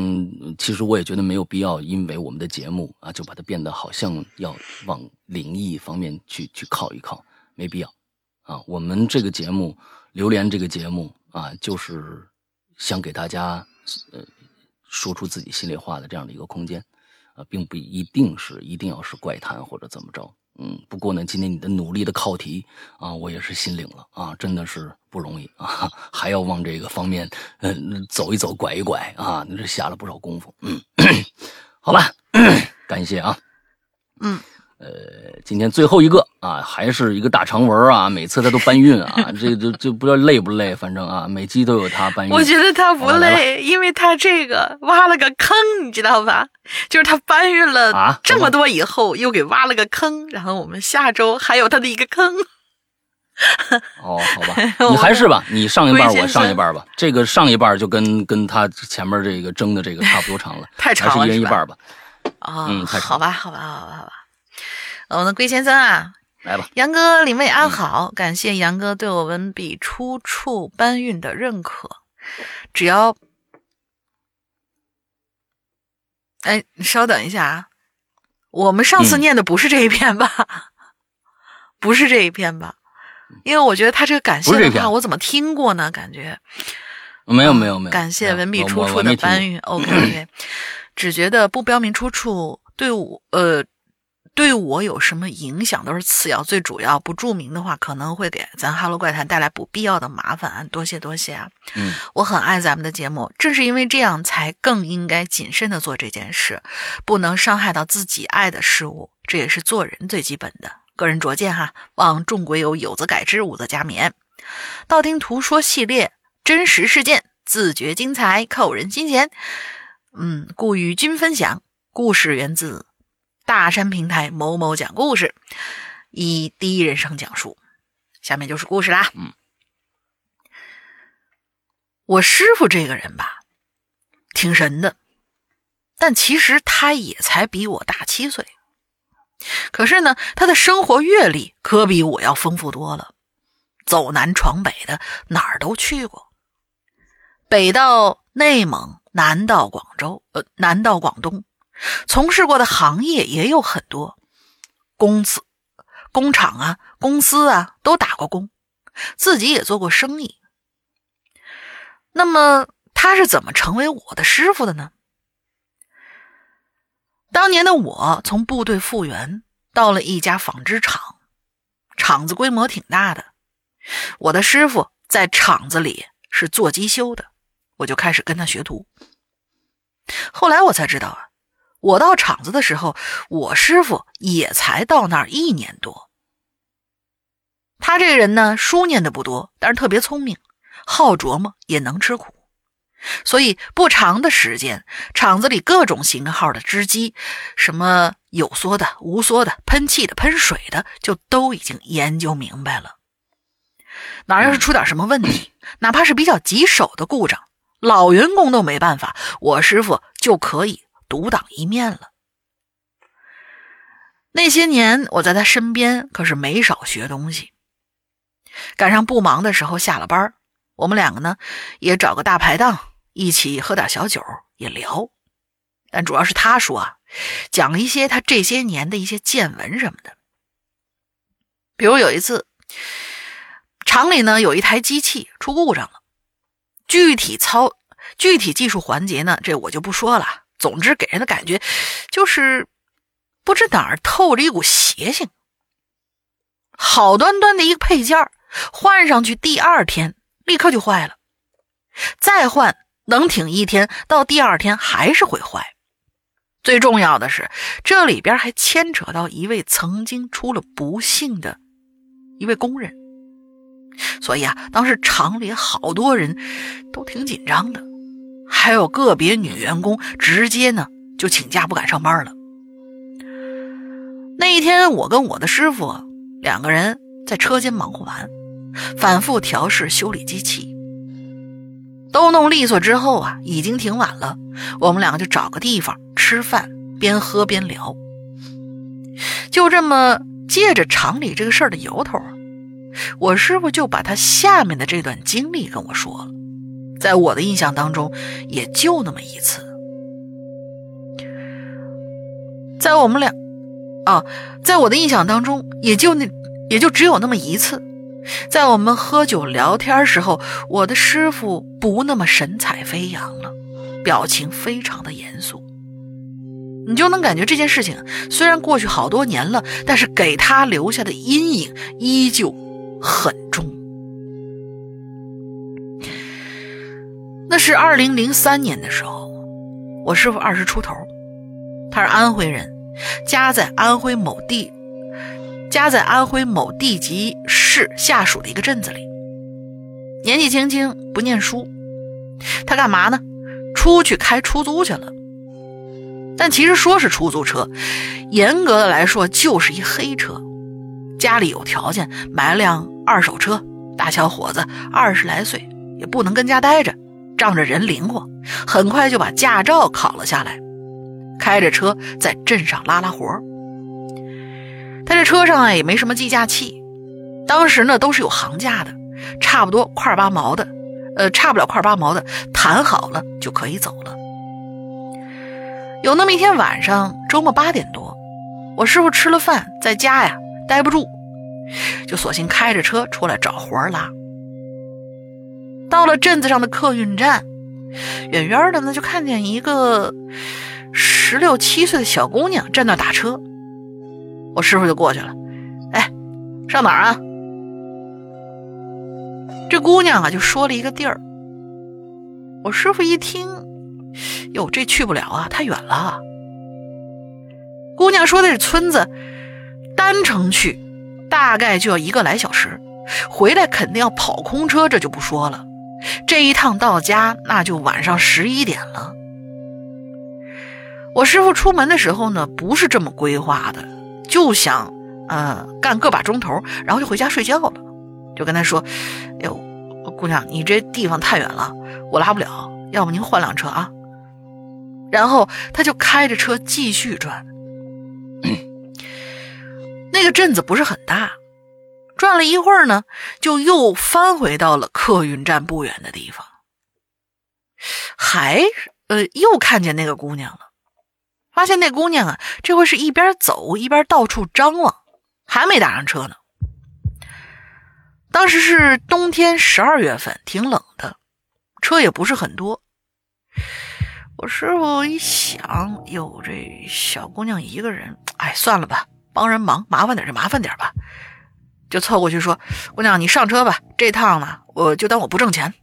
其实我也觉得没有必要，因为我们的节目啊，就把它变得好像要往灵异方面去去靠一靠，没必要啊。我们这个节目《榴莲》这个节目啊，就是想给大家呃说出自己心里话的这样的一个空间啊，并不一定是一定要是怪谈或者怎么着。嗯，不过呢，今天你的努力的考题啊，我也是心领了啊，真的是不容易啊，还要往这个方面嗯走一走，拐一拐啊，那是下了不少功夫。嗯，好吧，感谢啊，嗯。呃，今天最后一个啊，还是一个大长文啊，每次他都搬运啊，这这就不知道累不累，反正啊，每期都有他搬运。我觉得他不累，因为他这个挖了个坑，你知道吧？就是他搬运了这么多以后，又给挖了个坑，然后我们下周还有他的一个坑。哦，好吧，你还是吧，你上一半我上一半吧，这个上一半就跟跟他前面这个争的这个差不多长了，太长了，还是一人一半吧。啊，嗯，太长。好吧，好吧，好吧，好吧。我们的龟先生啊，来吧，杨哥，李妹安好，感谢杨哥对我文笔出处搬运的认可。只要，哎，你稍等一下啊，我们上次念的不是这一篇吧？不是这一篇吧？因为我觉得他这个感谢的话，我怎么听过呢？感觉没有没有没有。感谢文笔出处的搬运，OK OK，只觉得不标明出处对我呃。对我有什么影响都是次要，最主要不注明的话，可能会给咱《哈喽怪谈》带来不必要的麻烦。多谢多谢啊！嗯，我很爱咱们的节目，正是因为这样，才更应该谨慎的做这件事，不能伤害到自己爱的事物，这也是做人最基本的。个人拙见哈，望众鬼友有则改之，无则加勉。道听途说系列，真实事件，自觉精彩，扣人心弦。嗯，故与君分享，故事源自。大山平台某某讲故事，以第一人称讲述。下面就是故事啦。嗯，我师傅这个人吧，挺神的，但其实他也才比我大七岁。可是呢，他的生活阅历可比我要丰富多了，走南闯北的，哪儿都去过，北到内蒙，南到广州，呃，南到广东。从事过的行业也有很多，公司、工厂啊、公司啊都打过工，自己也做过生意。那么他是怎么成为我的师傅的呢？当年的我从部队复员，到了一家纺织厂，厂子规模挺大的。我的师傅在厂子里是做机修的，我就开始跟他学徒。后来我才知道啊，我到厂子的时候，我师傅也才到那儿一年多。他这个人呢，书念的不多，但是特别聪明，好琢磨，也能吃苦。所以不长的时间，厂子里各种型号的织机，什么有缩的、无缩的、喷气的、喷水的，就都已经研究明白了。哪要是出点什么问题，哪怕是比较棘手的故障，老员工都没办法，我师傅就可以独当一面了。那些年我在他身边可是没少学东西。赶上不忙的时候，下了班，我们两个呢也找个大排档。一起喝点小酒也聊，但主要是他说啊，讲一些他这些年的一些见闻什么的。比如有一次，厂里呢有一台机器出故障了，具体操具体技术环节呢，这我就不说了。总之给人的感觉就是不知哪儿透着一股邪性。好端端的一个配件换上去第二天立刻就坏了，再换。能挺一天，到第二天还是会坏。最重要的是，这里边还牵扯到一位曾经出了不幸的一位工人，所以啊，当时厂里好多人都挺紧张的，还有个别女员工直接呢就请假不敢上班了。那一天，我跟我的师傅两个人在车间忙活完，反复调试修理机器。都弄利索之后啊，已经挺晚了。我们两个就找个地方吃饭，边喝边聊。就这么借着厂里这个事儿的由头，我师傅就把他下面的这段经历跟我说了。在我的印象当中，也就那么一次。在我们俩，啊，在我的印象当中，也就那，也就只有那么一次。在我们喝酒聊天时候，我的师傅不那么神采飞扬了，表情非常的严肃。你就能感觉这件事情虽然过去好多年了，但是给他留下的阴影依旧很重。那是二零零三年的时候，我师傅二十出头，他是安徽人，家在安徽某地。家在安徽某地级市下属的一个镇子里，年纪轻轻不念书，他干嘛呢？出去开出租去了。但其实说是出租车，严格的来说就是一黑车。家里有条件，买了辆二手车。大小伙子二十来岁，也不能跟家待着，仗着人灵活，很快就把驾照考了下来，开着车在镇上拉拉活。他这车上啊也没什么计价器，当时呢都是有行价的，差不多块八毛的，呃，差不了块八毛的，谈好了就可以走了。有那么一天晚上，周末八点多，我师傅吃了饭，在家呀待不住，就索性开着车出来找活拉。到了镇子上的客运站，远远的呢就看见一个十六七岁的小姑娘站那打车。我师傅就过去了，哎，上哪儿啊？这姑娘啊就说了一个地儿。我师傅一听，哟，这去不了啊，太远了。姑娘说的是村子，单程去大概就要一个来小时，回来肯定要跑空车，这就不说了。这一趟到家那就晚上十一点了。我师傅出门的时候呢，不是这么规划的。就想，呃，干个把钟头，然后就回家睡觉了。就跟他说：“哎呦，姑娘，你这地方太远了，我拉不了，要不您换辆车啊？”然后他就开着车继续转。那个镇子不是很大，转了一会儿呢，就又翻回到了客运站不远的地方，还呃，又看见那个姑娘了。发现那姑娘啊，这回是一边走一边到处张望，还没打上车呢。当时是冬天十二月份，挺冷的，车也不是很多。我师傅一想，哟，这小姑娘一个人，哎，算了吧，帮人忙，麻烦点就麻烦点吧，就凑过去说：“姑娘，你上车吧，这趟呢，我就当我不挣钱。”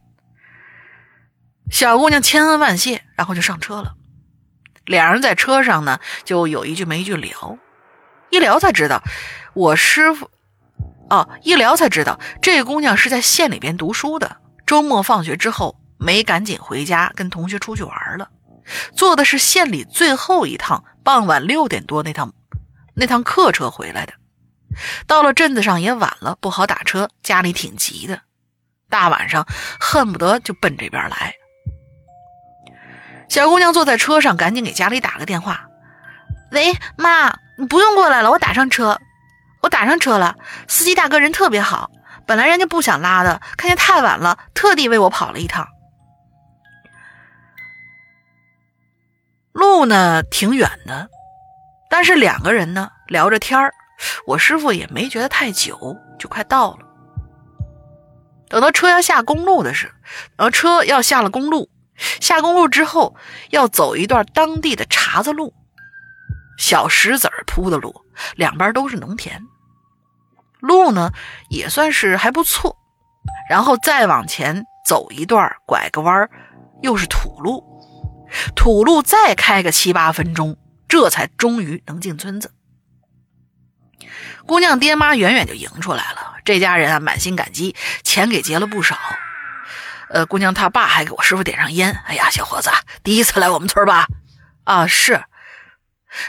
小姑娘千恩万谢，然后就上车了。两人在车上呢，就有一句没一句聊，一聊才知道，我师傅，哦，一聊才知道，这姑娘是在县里边读书的，周末放学之后没赶紧回家，跟同学出去玩了，坐的是县里最后一趟傍晚六点多那趟那趟客车回来的，到了镇子上也晚了，不好打车，家里挺急的，大晚上恨不得就奔这边来。小姑娘坐在车上，赶紧给家里打个电话。喂，妈，你不用过来了，我打上车，我打上车了。司机大哥人特别好，本来人家不想拉的，看见太晚了，特地为我跑了一趟。路呢挺远的，但是两个人呢聊着天儿，我师傅也没觉得太久，就快到了。等到车要下公路的时候，呃，车要下了公路。下公路之后，要走一段当地的茬子路，小石子铺的路，两边都是农田，路呢也算是还不错。然后再往前走一段，拐个弯又是土路，土路再开个七八分钟，这才终于能进村子。姑娘爹妈远远就迎出来了，这家人啊满心感激，钱给结了不少。呃，姑娘她爸还给我师傅点上烟。哎呀，小伙子，第一次来我们村吧？啊，是。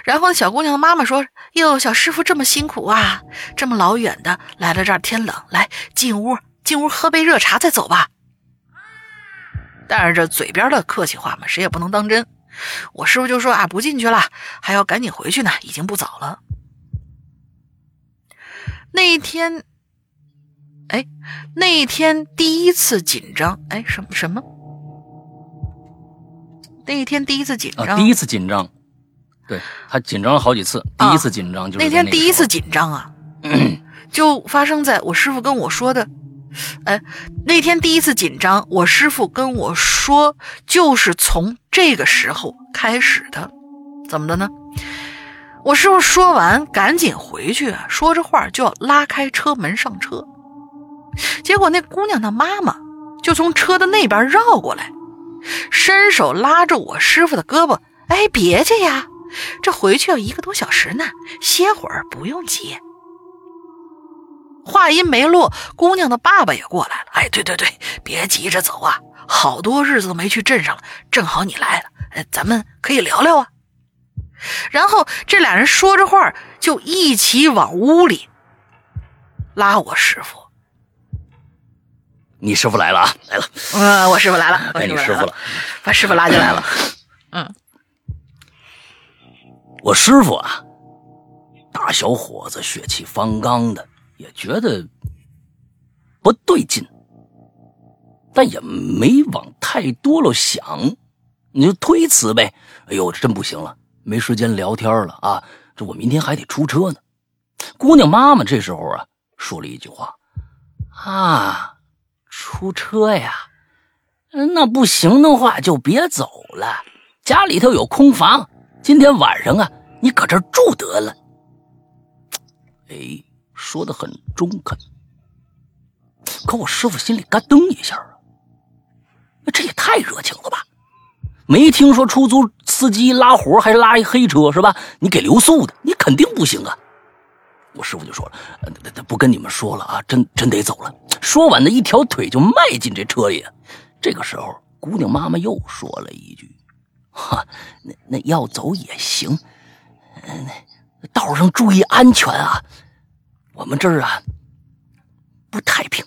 然后小姑娘的妈妈说：“哟，小师傅这么辛苦啊，这么老远的来了这儿，天冷，来进屋，进屋喝杯热茶再走吧。”但是这嘴边的客气话嘛，谁也不能当真。我师傅就说：“啊，不进去了，还要赶紧回去呢，已经不早了。”那一天。哎，那一天第一次紧张，哎，什么什么？那一天第一次紧张，第一次紧张，对他紧张了好几次，第一次紧张就是那天第一次紧张啊，就发生在我师傅跟我说的，哎，那天第一次紧张，我师傅跟我说，就是从这个时候开始的，怎么的呢？我师傅说完，赶紧回去，说着话就要拉开车门上车。结果那姑娘的妈妈就从车的那边绕过来，伸手拉着我师傅的胳膊：“哎，别介呀，这回去要一个多小时呢，歇会儿不用急。”话音没落，姑娘的爸爸也过来了：“哎，对对对，别急着走啊，好多日子都没去镇上了，正好你来了，咱们可以聊聊啊。”然后这俩人说着话，就一起往屋里拉我师傅。你师傅来了啊！来了，呃，我师傅来了，该你师傅了，把师傅拉进来了。嗯，我师傅啊，大小伙子，血气方刚的，也觉得不对劲，但也没往太多了想，你就推辞呗。哎呦，这真不行了，没时间聊天了啊！这我明天还得出车呢。姑娘妈妈这时候啊，说了一句话啊。出车呀，那不行的话就别走了。家里头有空房，今天晚上啊，你搁这住得了。哎，说的很中肯。可我师傅心里咯噔一下啊，这也太热情了吧？没听说出租司机拉活还拉一黑车是吧？你给留宿的，你肯定不行啊。我师傅就说了：“不跟你们说了啊，真真得走了。”说完呢，一条腿就迈进这车里。这个时候，姑娘妈妈又说了一句：“哈，那那要走也行，那道上注意安全啊。我们这儿啊不太平。”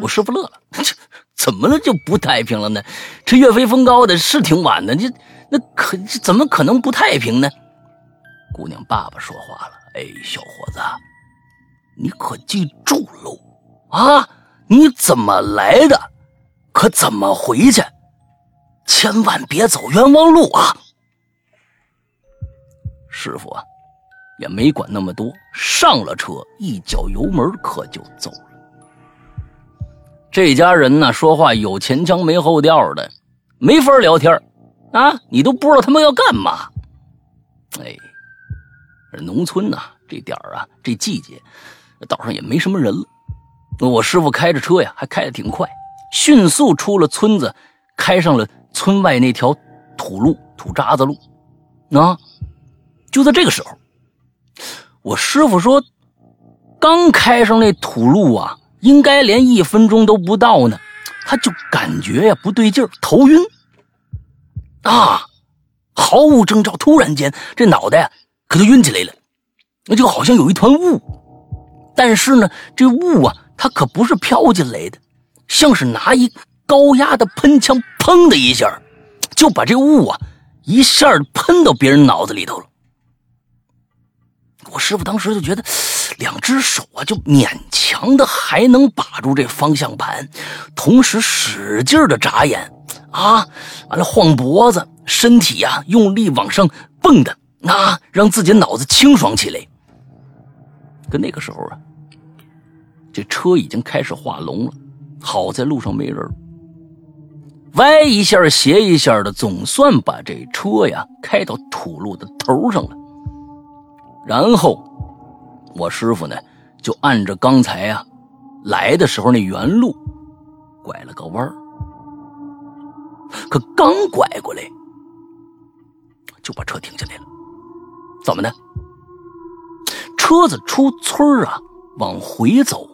我师傅乐了：“这怎么了就不太平了呢？这月黑风高的，是挺晚的，这那可怎么可能不太平呢？”姑娘爸爸说话了：“哎，小伙子，你可记住喽。”啊！你怎么来的？可怎么回去？千万别走冤枉路啊！师傅啊，也没管那么多，上了车，一脚油门可就走。这家人呢，说话有前腔没后调的，没法聊天啊！你都不知道他们要干嘛。哎，农村呐，这点啊，这季节，岛上也没什么人了。我师傅开着车呀，还开得挺快，迅速出了村子，开上了村外那条土路、土渣子路。啊，就在这个时候，我师傅说，刚开上那土路啊，应该连一分钟都不到呢，他就感觉呀不对劲儿，头晕。啊，毫无征兆，突然间这脑袋可就晕起来了，那就好像有一团雾，但是呢，这雾啊。它可不是飘进来的，像是拿一高压的喷枪，砰的一下，就把这雾啊一下喷到别人脑子里头了。我师傅当时就觉得，两只手啊就勉强的还能把住这方向盘，同时使劲的眨眼，啊，完了晃脖子，身体呀用力往上蹦的，啊，让自己脑子清爽起来。跟那个时候啊。这车已经开始化龙了，好在路上没人，歪一下斜一下的，总算把这车呀开到土路的头上了。然后我师傅呢就按着刚才啊来的时候那原路拐了个弯可刚拐过来就把车停下来了。怎么的？车子出村啊，往回走。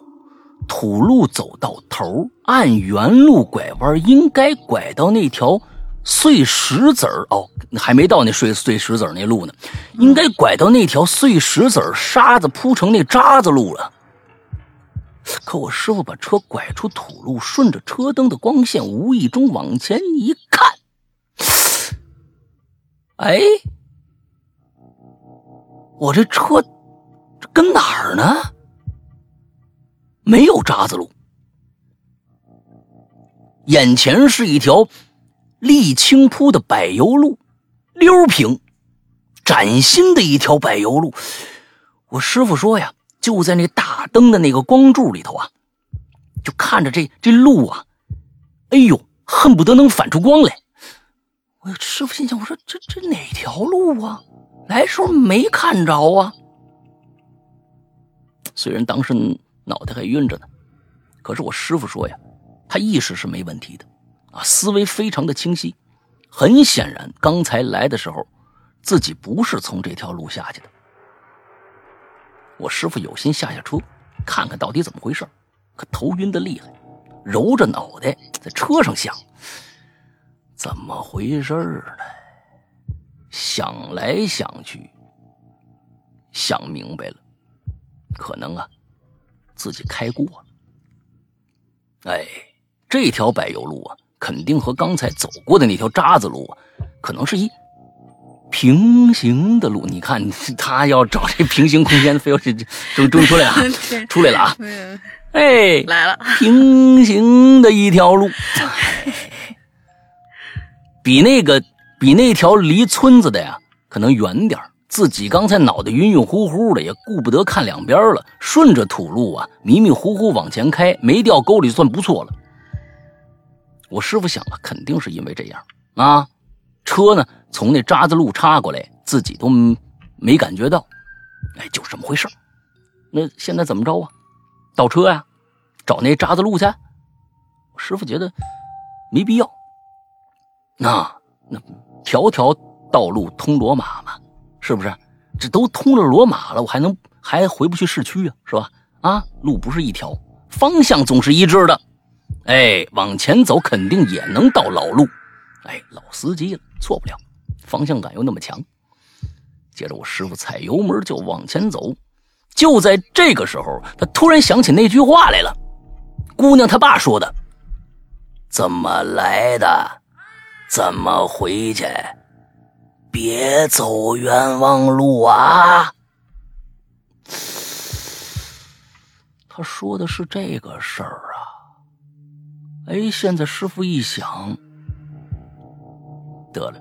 土路走到头，按原路拐弯，应该拐到那条碎石子儿哦，还没到那碎碎石子那路呢，应该拐到那条碎石子儿、沙子铺成那渣子路了。可我师傅把车拐出土路，顺着车灯的光线，无意中往前一看，哎，我这车跟哪儿呢？没有渣子路，眼前是一条沥青铺的柏油路，溜平，崭新的一条柏油路。我师傅说呀，就在那大灯的那个光柱里头啊，就看着这这路啊，哎呦，恨不得能反出光来。我师傅心想，我说这这哪条路啊？来时候没看着啊。虽然当时。脑袋还晕着呢，可是我师傅说呀，他意识是没问题的，啊，思维非常的清晰。很显然，刚才来的时候，自己不是从这条路下去的。我师傅有心下下车，看看到底怎么回事，可头晕的厉害，揉着脑袋在车上想，怎么回事呢？想来想去，想明白了，可能啊。自己开过了，哎，这条柏油路啊，肯定和刚才走过的那条渣子路啊，可能是一平行的路。你看，他要找这平行空间，非要这终终于出来 了，出来了啊！哎，来了，平行的一条路，比那个比那条离村子的呀，可能远点自己刚才脑袋晕晕乎乎的，也顾不得看两边了，顺着土路啊，迷迷糊糊往前开，没掉沟里算不错了。我师傅想了，肯定是因为这样啊，车呢从那渣子路插过来，自己都没感觉到，哎，就这么回事那现在怎么着啊？倒车呀，找那渣子路去？师傅觉得没必要。那那条条道路通罗马嘛。是不是？这都通了罗马了，我还能还回不去市区啊？是吧？啊，路不是一条，方向总是一致的。哎，往前走肯定也能到老路。哎，老司机了，错不了，方向感又那么强。接着我师傅踩油门就往前走。就在这个时候，他突然想起那句话来了：姑娘她爸说的，怎么来的，怎么回去。别走冤枉路啊！他说的是这个事儿。哎，现在师傅一想，得了，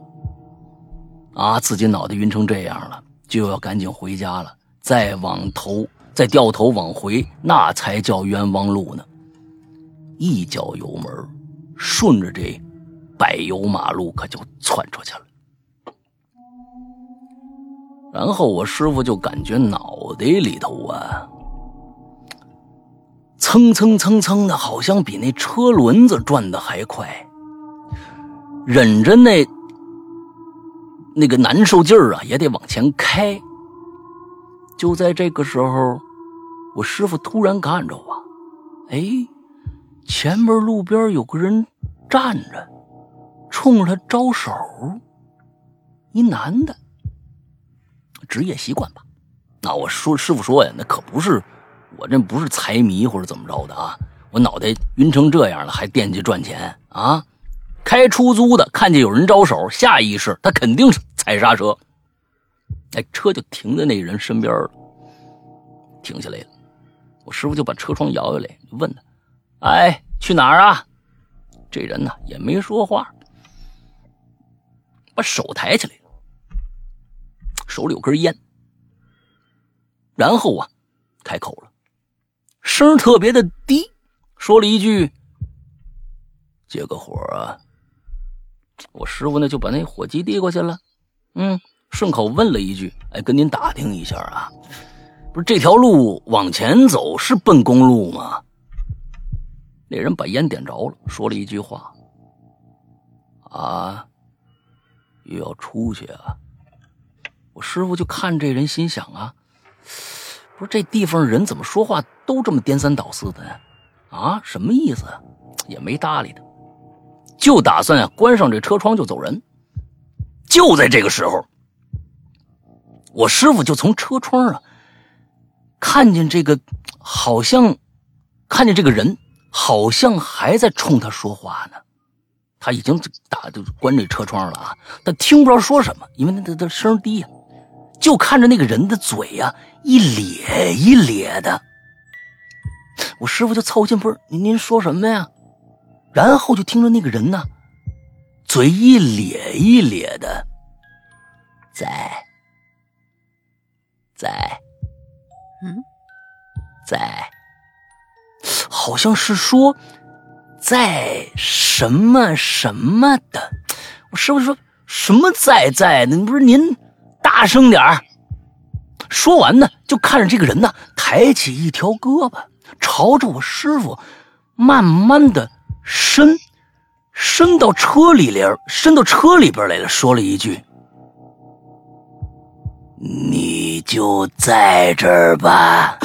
啊，自己脑袋晕成这样了，就要赶紧回家了。再往头，再掉头往回，那才叫冤枉路呢。一脚油门，顺着这柏油马路可就窜出去了。然后我师傅就感觉脑袋里头啊，蹭蹭蹭蹭的，好像比那车轮子转的还快。忍着那那个难受劲儿啊，也得往前开。就在这个时候，我师傅突然看着我，哎，前面路边有个人站着，冲着他招手，一男的。职业习惯吧，那我说师傅说呀，那可不是我这不是财迷或者怎么着的啊，我脑袋晕成这样了还惦记赚钱啊？开出租的看见有人招手，下意识他肯定是踩刹车，哎，车就停在那人身边了，停下来了，我师傅就把车窗摇下来，问他，哎，去哪儿啊？这人呢也没说话，把手抬起来。手里有根烟，然后啊，开口了，声特别的低，说了一句：“借个火啊。”我师傅呢就把那火机递过去了，嗯，顺口问了一句：“哎，跟您打听一下啊，不是这条路往前走是奔公路吗？”那人把烟点着了，说了一句话：“啊，又要出去啊。”我师傅就看这人，心想啊，说这地方人怎么说话都这么颠三倒四的呢？啊，什么意思？也没搭理他，就打算啊关上这车窗就走人。就在这个时候，我师傅就从车窗啊看见这个，好像看见这个人，好像还在冲他说话呢。他已经打就关这车窗了啊，他听不着说什么，因为那他他声低呀。就看着那个人的嘴呀，一咧一咧的。我师傅就凑近，不是您您说什么呀？然后就听着那个人呢，嘴一咧一咧的，在，在，嗯，在，好像是说在什么什么的。我师傅说什么在在的？不是您。大声点儿！说完呢，就看着这个人呢，抬起一条胳膊，朝着我师傅慢慢的伸，伸到车里边，伸到车里边来了，说了一句：“你就在这儿吧。”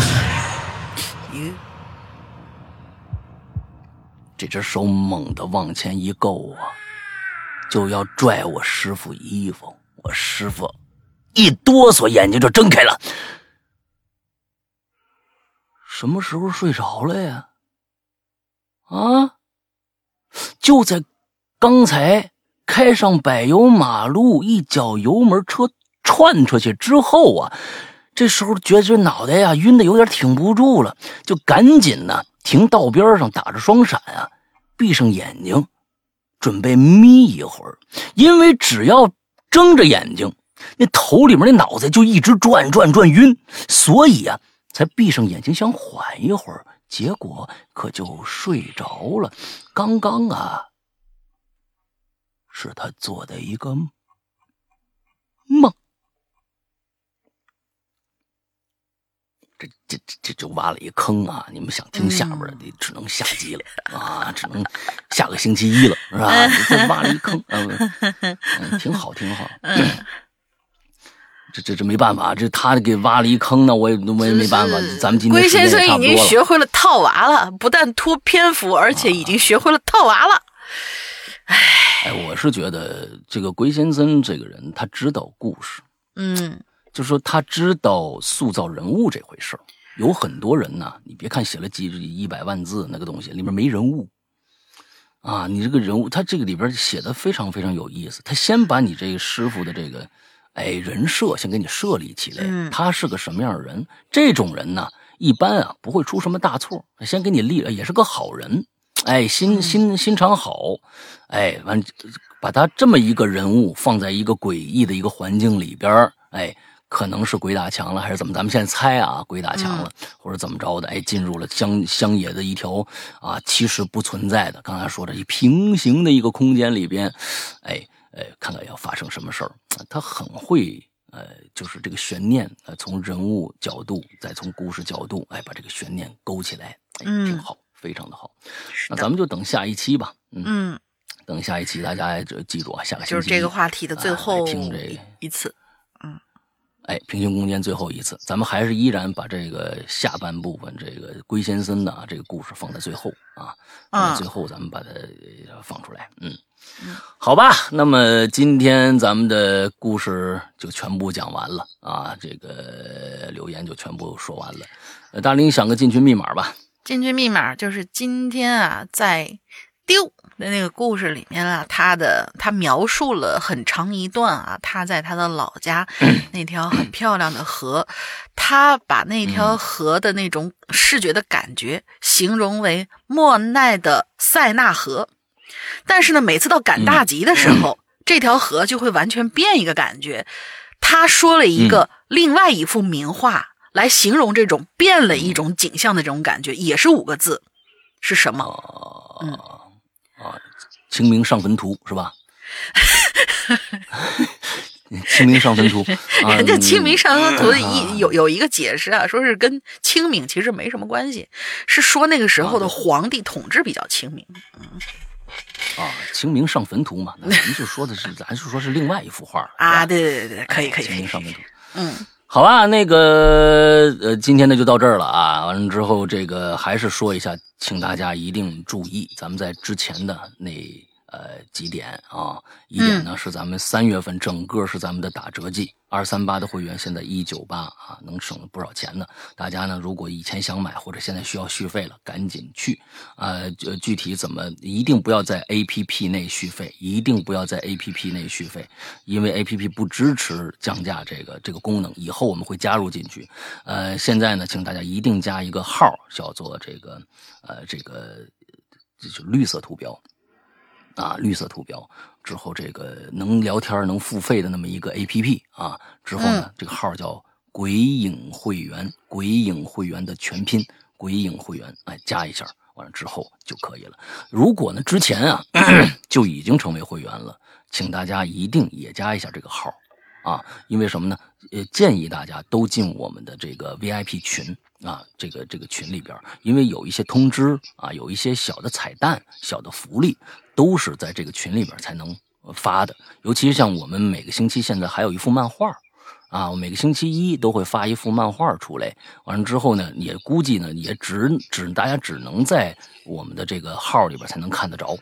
这只手猛地往前一够啊，就要拽我师傅衣服，我师傅。一哆嗦，眼睛就睁开了。什么时候睡着了呀？啊！就在刚才开上柏油马路，一脚油门，车窜出去之后啊，这时候觉得脑袋呀晕的有点挺不住了，就赶紧呢停道边上，打着双闪啊，闭上眼睛，准备眯一会儿，因为只要睁着眼睛。那头里面那脑子就一直转转转晕，所以啊，才闭上眼睛想缓一会儿，结果可就睡着了。刚刚啊，是他做的一个梦。这这这这就挖了一坑啊！你们想听下边的，你只能下集了啊，只能下个星期一了，是吧？这挖了一坑，嗯，挺好，挺好。这这这没办法，这他给挖了一坑呢，我也我也没办法。咱们今天龟先生已经学会了套娃了，不但拖篇幅，而且已经学会了套娃了。哎，我是觉得这个龟先生这个人，他知道故事，嗯，就说他知道塑造人物这回事有很多人呢，你别看写了几一百万字那个东西，里面没人物啊。你这个人物，他这个里边写的非常非常有意思。他先把你这个师傅的这个。哎，人设先给你设立起来，他是个什么样的人？这种人呢，一般啊不会出什么大错。先给你立，也是个好人。哎，心心心肠好。哎，完，把他这么一个人物放在一个诡异的一个环境里边，哎，可能是鬼打墙了，还是怎么？咱们现在猜啊，鬼打墙了，或者怎么着的？哎，进入了乡乡野的一条啊，其实不存在的。刚才说的一平行的一个空间里边，哎哎，看看要发生什么事儿。他很会，呃，就是这个悬念，呃，从人物角度，再从故事角度，哎，把这个悬念勾起来，哎，挺好，非常的好。那咱们就等下一期吧。嗯，等下一期，大家就记住啊，下个就是这个话题的最后一次。嗯哎，平行空间最后一次，咱们还是依然把这个下半部分，这个龟先生的啊这个故事放在最后啊，啊，最后咱们把它放出来，嗯，好吧，那么今天咱们的故事就全部讲完了啊，这个留言就全部说完了。呃，大林想个进群密码吧，进群密码就是今天啊，在丢。的那个故事里面啊，他的他描述了很长一段啊，他在他的老家 那条很漂亮的河，他把那条河的那种视觉的感觉形容为莫奈的塞纳河，但是呢，每次到赶大集的时候，这条河就会完全变一个感觉。他说了一个另外一幅名画来形容这种变了一种景象的这种感觉，也是五个字，是什么？嗯。啊，清明上坟图是吧？清明上坟图，人家清明上坟图一有有一个解释啊，说是跟清明其实没什么关系，是说那个时候的皇帝统治比较清明。嗯，啊，清明上坟图嘛，咱们就说的是，咱就说是另外一幅画啊，对对对对，可以可以。清明上坟图，嗯。好吧，那个呃，今天呢就到这儿了啊。完了之后，这个还是说一下，请大家一定注意，咱们在之前的那。呃，几点啊？一点呢是咱们三月份整个是咱们的打折季，二三八的会员现在一九八啊，能省不少钱呢。大家呢，如果以前想买或者现在需要续费了，赶紧去。呃，具体怎么一定不要在 A P P 内续费，一定不要在 A P P 内续费，因为 A P P 不支持降价这个这个功能。以后我们会加入进去。呃，现在呢，请大家一定加一个号，叫做这个呃这个就是绿色图标。啊，绿色图标之后，这个能聊天、能付费的那么一个 A P P 啊，之后呢，这个号叫“鬼影会员”，鬼影会员的全拼“鬼影会员”，哎，加一下，完了之后就可以了。如果呢之前啊 就已经成为会员了，请大家一定也加一下这个号啊，因为什么呢？呃，建议大家都进我们的这个 V I P 群啊，这个这个群里边，因为有一些通知啊，有一些小的彩蛋、小的福利。都是在这个群里边才能发的，尤其是像我们每个星期现在还有一幅漫画，啊，每个星期一都会发一幅漫画出来。完了之后呢，也估计呢，也只只大家只能在我们的这个号里边才能看得着。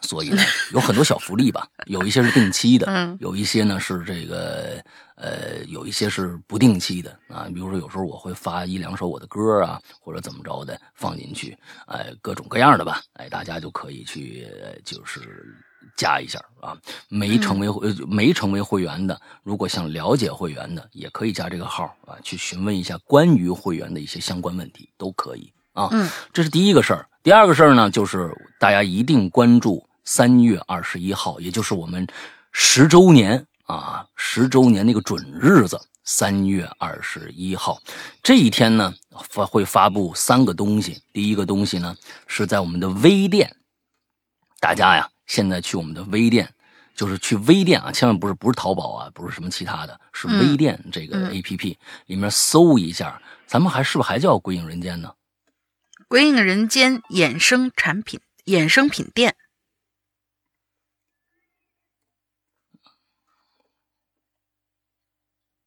所以呢，有很多小福利吧，有一些是定期的，有一些呢是这个呃，有一些是不定期的啊。比如说有时候我会发一两首我的歌啊，或者怎么着的放进去，哎，各种各样的吧，哎，大家就可以去就是加一下啊。没成为会没成为会员的，如果想了解会员的，也可以加这个号啊，去询问一下关于会员的一些相关问题都可以啊。嗯，这是第一个事儿。第二个事儿呢，就是大家一定关注。三月二十一号，也就是我们十周年啊，十周年那个准日子，三月二十一号这一天呢，发会发布三个东西。第一个东西呢，是在我们的微店，大家呀，现在去我们的微店，就是去微店啊，千万不是不是淘宝啊，不是什么其他的，是微店这个 A P P 里面搜一下，咱们还是不是还叫鬼影人间呢？鬼影人间衍生产品衍生品店。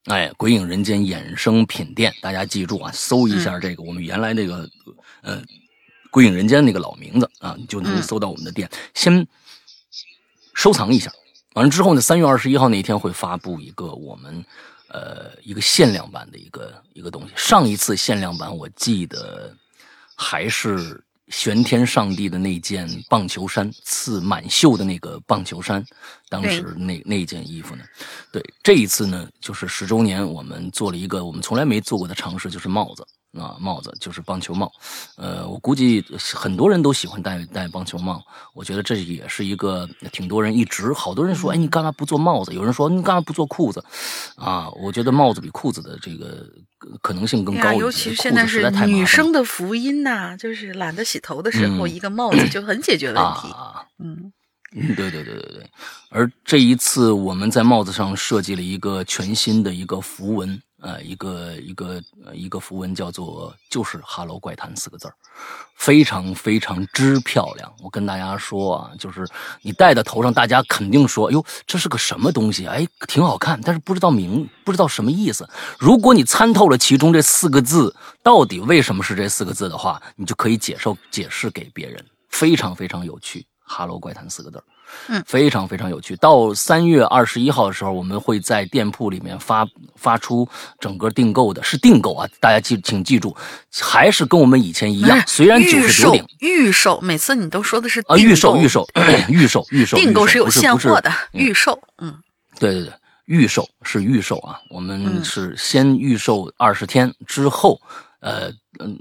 哎，鬼影人间衍生品店，大家记住啊，搜一下这个我们原来那个，呃，鬼影人间那个老名字啊，你就能搜到我们的店。先收藏一下，完了之后呢，三月二十一号那天会发布一个我们呃一个限量版的一个一个东西。上一次限量版我记得还是。玄天上帝的那件棒球衫，刺满绣的那个棒球衫，当时那那件衣服呢？对，这一次呢，就是十周年，我们做了一个我们从来没做过的尝试，就是帽子啊，帽子就是棒球帽。呃，我估计很多人都喜欢戴戴棒球帽。我觉得这也是一个挺多人一直好多人说，哎，你干嘛不做帽子？有人说你干嘛不做裤子？啊，我觉得帽子比裤子的这个可能性更高一些。尤其现在是女生的福音呐，就是懒得洗头的时候，一个帽子就很解决问题。嗯。嗯，对对对对对，而这一次我们在帽子上设计了一个全新的一个符文，呃，一个一个呃一个符文叫做就是哈喽怪谈”四个字儿，非常非常之漂亮。我跟大家说啊，就是你戴在头上，大家肯定说，哟，这是个什么东西？哎，挺好看，但是不知道名，不知道什么意思。如果你参透了其中这四个字到底为什么是这四个字的话，你就可以解释解释给别人，非常非常有趣。哈喽怪谈四个字嗯，非常非常有趣。到三月二十一号的时候，我们会在店铺里面发发出整个订购的，是订购啊，大家记请记住，还是跟我们以前一样，虽然九十九顶预售，每次你都说的是啊预售预售预售预售，订购是有现货的预售，嗯，对对对，预售是预售啊，我们是先预售二十天之后，呃嗯，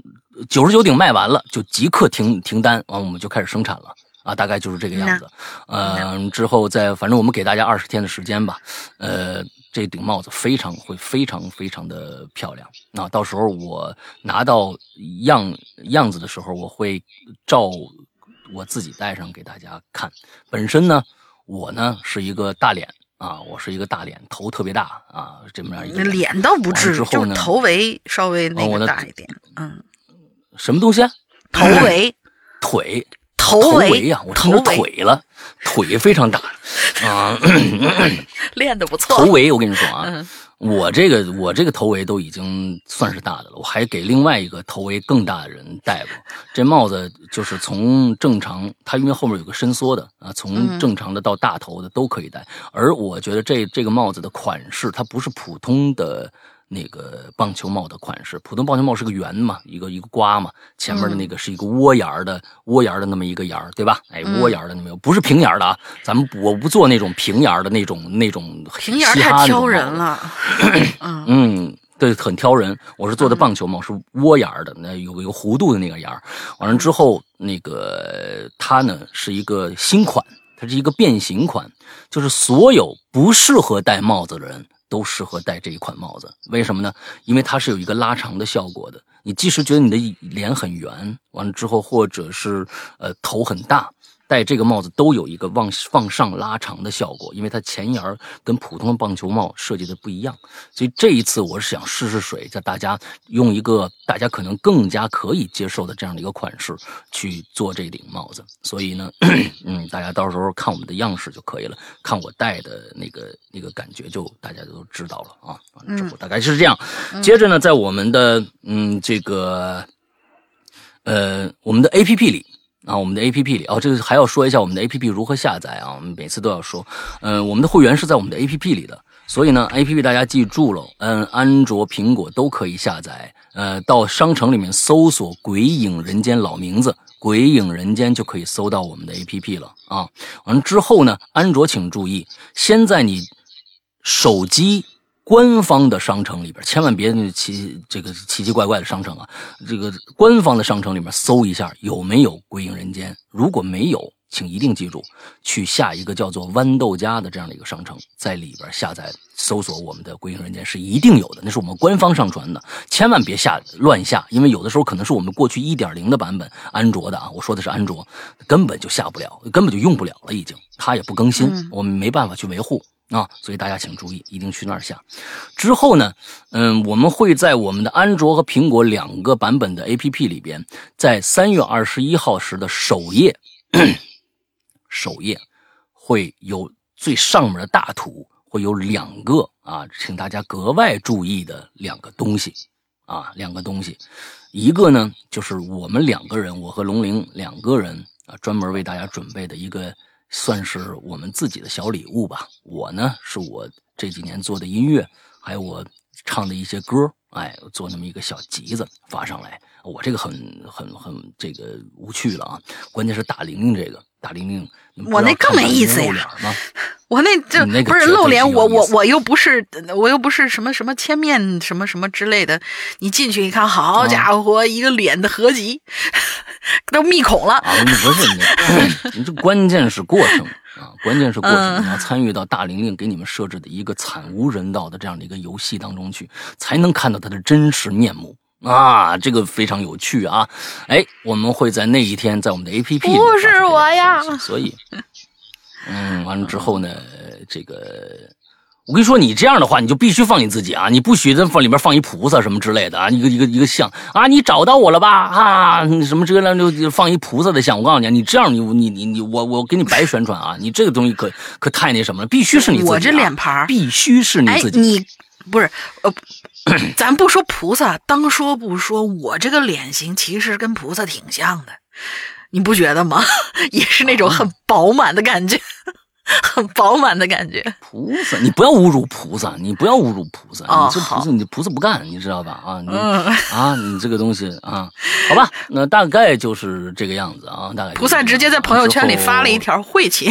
九十九顶卖完了就即刻停停单，完我们就开始生产了。啊，大概就是这个样子，嗯，之后再，反正我们给大家二十天的时间吧，呃，这顶帽子非常会非常非常的漂亮，那到时候我拿到样样子的时候，我会照我自己戴上给大家看。本身呢，我呢是一个大脸啊，我是一个大脸，头特别大啊，这么样一个脸倒不至于，就头围稍微那个大一点，嗯，什么东西？头围腿。头围呀，我成腿了，腿非常大啊，练的不错。头围，我跟你说啊，我这个我这个头围都已经算是大的了，我还给另外一个头围更大的人戴过。这帽子就是从正常，它因为后面有个伸缩的啊，从正常的到大头的都可以戴。而我觉得这这个帽子的款式，它不是普通的。那个棒球帽的款式，普通棒球帽是个圆嘛，一个一个瓜嘛，前面的那个是一个窝檐的窝檐的那么一个沿儿，对吧？哎，窝檐的那有，不是平檐的啊。咱们我不做那种平檐的那种那种平檐太挑人了。嗯，对，很挑人。我是做的棒球帽，是窝檐的，那有一个弧度的那个檐儿。完了之后，那个它呢是一个新款，它是一个变形款，就是所有不适合戴帽子的人。都适合戴这一款帽子，为什么呢？因为它是有一个拉长的效果的。你即使觉得你的脸很圆，完了之后，或者是呃头很大。戴这个帽子都有一个往往上拉长的效果，因为它前沿跟普通的棒球帽设计的不一样，所以这一次我是想试试水，叫大家用一个大家可能更加可以接受的这样的一个款式去做这顶帽子。所以呢，嗯，大家到时候看我们的样式就可以了，看我戴的那个那个感觉就大家都知道了啊。完了之后大概是这样，接着呢，在我们的嗯这个呃我们的 A P P 里。啊，我们的 A P P 里哦，这个还要说一下我们的 A P P 如何下载啊？我们每次都要说，嗯，我们的会员是在我们的 A P P 里的，所以呢，A P P 大家记住了，嗯，安卓、苹果都可以下载。呃，到商城里面搜索“鬼影人间”老名字“鬼影人间”就可以搜到我们的 A P P 了啊。完之后呢，安卓请注意，先在你手机。官方的商城里边，千万别奇这个奇奇怪怪的商城啊！这个官方的商城里面搜一下有没有《归隐人间》，如果没有，请一定记住去下一个叫做豌豆荚的这样的一个商城，在里边下载搜索我们的《归隐人间》是一定有的，那是我们官方上传的，千万别下乱下，因为有的时候可能是我们过去一点零的版本安卓的啊，我说的是安卓，根本就下不了，根本就用不了了，已经它也不更新，我们没办法去维护。啊，所以大家请注意，一定去那儿下。之后呢，嗯，我们会在我们的安卓和苹果两个版本的 APP 里边，在三月二十一号时的首页，首页会有最上面的大图，会有两个啊，请大家格外注意的两个东西啊，两个东西，一个呢就是我们两个人，我和龙玲两个人啊，专门为大家准备的一个。算是我们自己的小礼物吧。我呢，是我这几年做的音乐，还有我唱的一些歌，哎，做那么一个小集子发上来。我这个很很很这个无趣了啊！关键是打玲玲这个大玲玲，我那更没意思呀。我那这不是露脸，我我我又不是我又不是什么什么千面什么什么之类的。你进去一看，好家伙，一个脸的合集，都密孔了。啊，不是你，你这关键是过程啊，关键是过程。你要参与到大玲玲给你们设置的一个惨无人道的这样的一个游戏当中去，才能看到他的真实面目啊，这个非常有趣啊。哎，我们会在那一天在我们的 A P P 不是我呀，所以。嗯，完了之后呢，这个我跟你说，你这样的话，你就必须放你自己啊，你不许在放里面放一菩萨什么之类的啊，一个一个一个像啊，你找到我了吧啊，什么这个就就放一菩萨的像，我告诉你，你这样你你你你我我给你白宣传啊，你这个东西可可太那什么了，必须是你自己，我这脸盘必须是你自己，你不是呃，咱不说菩萨，当说不说，我这个脸型其实跟菩萨挺像的。你不觉得吗？也是那种很饱满的感觉，很饱满的感觉。菩萨，你不要侮辱菩萨，你不要侮辱菩萨。你这菩萨，你菩萨不干，你知道吧？啊，你啊，你这个东西啊，好吧，那大概就是这个样子啊，大概。菩萨直接在朋友圈里发了一条晦气，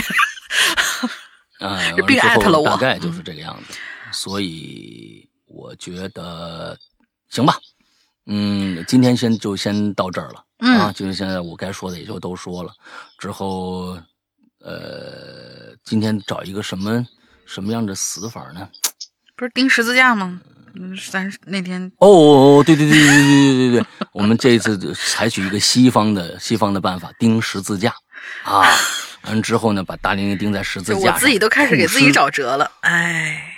啊，并艾特了我。大概就是这个样子，所以我觉得行吧。嗯，今天先就先到这儿了。啊，就是现在我该说的也就都说了，之后，呃，今天找一个什么什么样的死法呢？不是钉十字架吗？嗯，咱那天哦哦哦，对对对对对对对对，我们这次采取一个西方的西方的办法，钉十字架啊，完之后呢，把大玲玲钉在十字架，我自己都开始给自己找辙了，哎，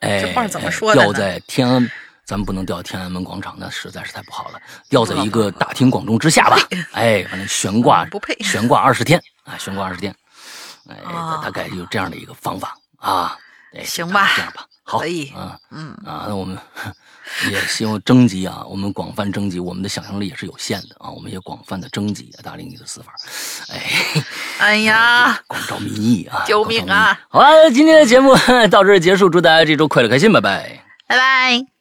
哎，这话怎么说的？吊在天安。咱们不能吊天安门广场，那实在是太不好了。吊在一个大庭广众之下吧，哎，反正悬挂，不配，悬挂二十天啊，悬挂二十天，哎，大概有这样的一个方法啊。行吧，这样吧，好，可以，嗯嗯啊，那我们也希望征集啊，我们广泛征集，我们的想象力也是有限的啊，我们也广泛的征集大龄女的死法，哎，哎呀，广招民意啊，救命啊！好了，今天的节目 到这儿结束，祝大家这周快乐开心，拜拜，拜拜。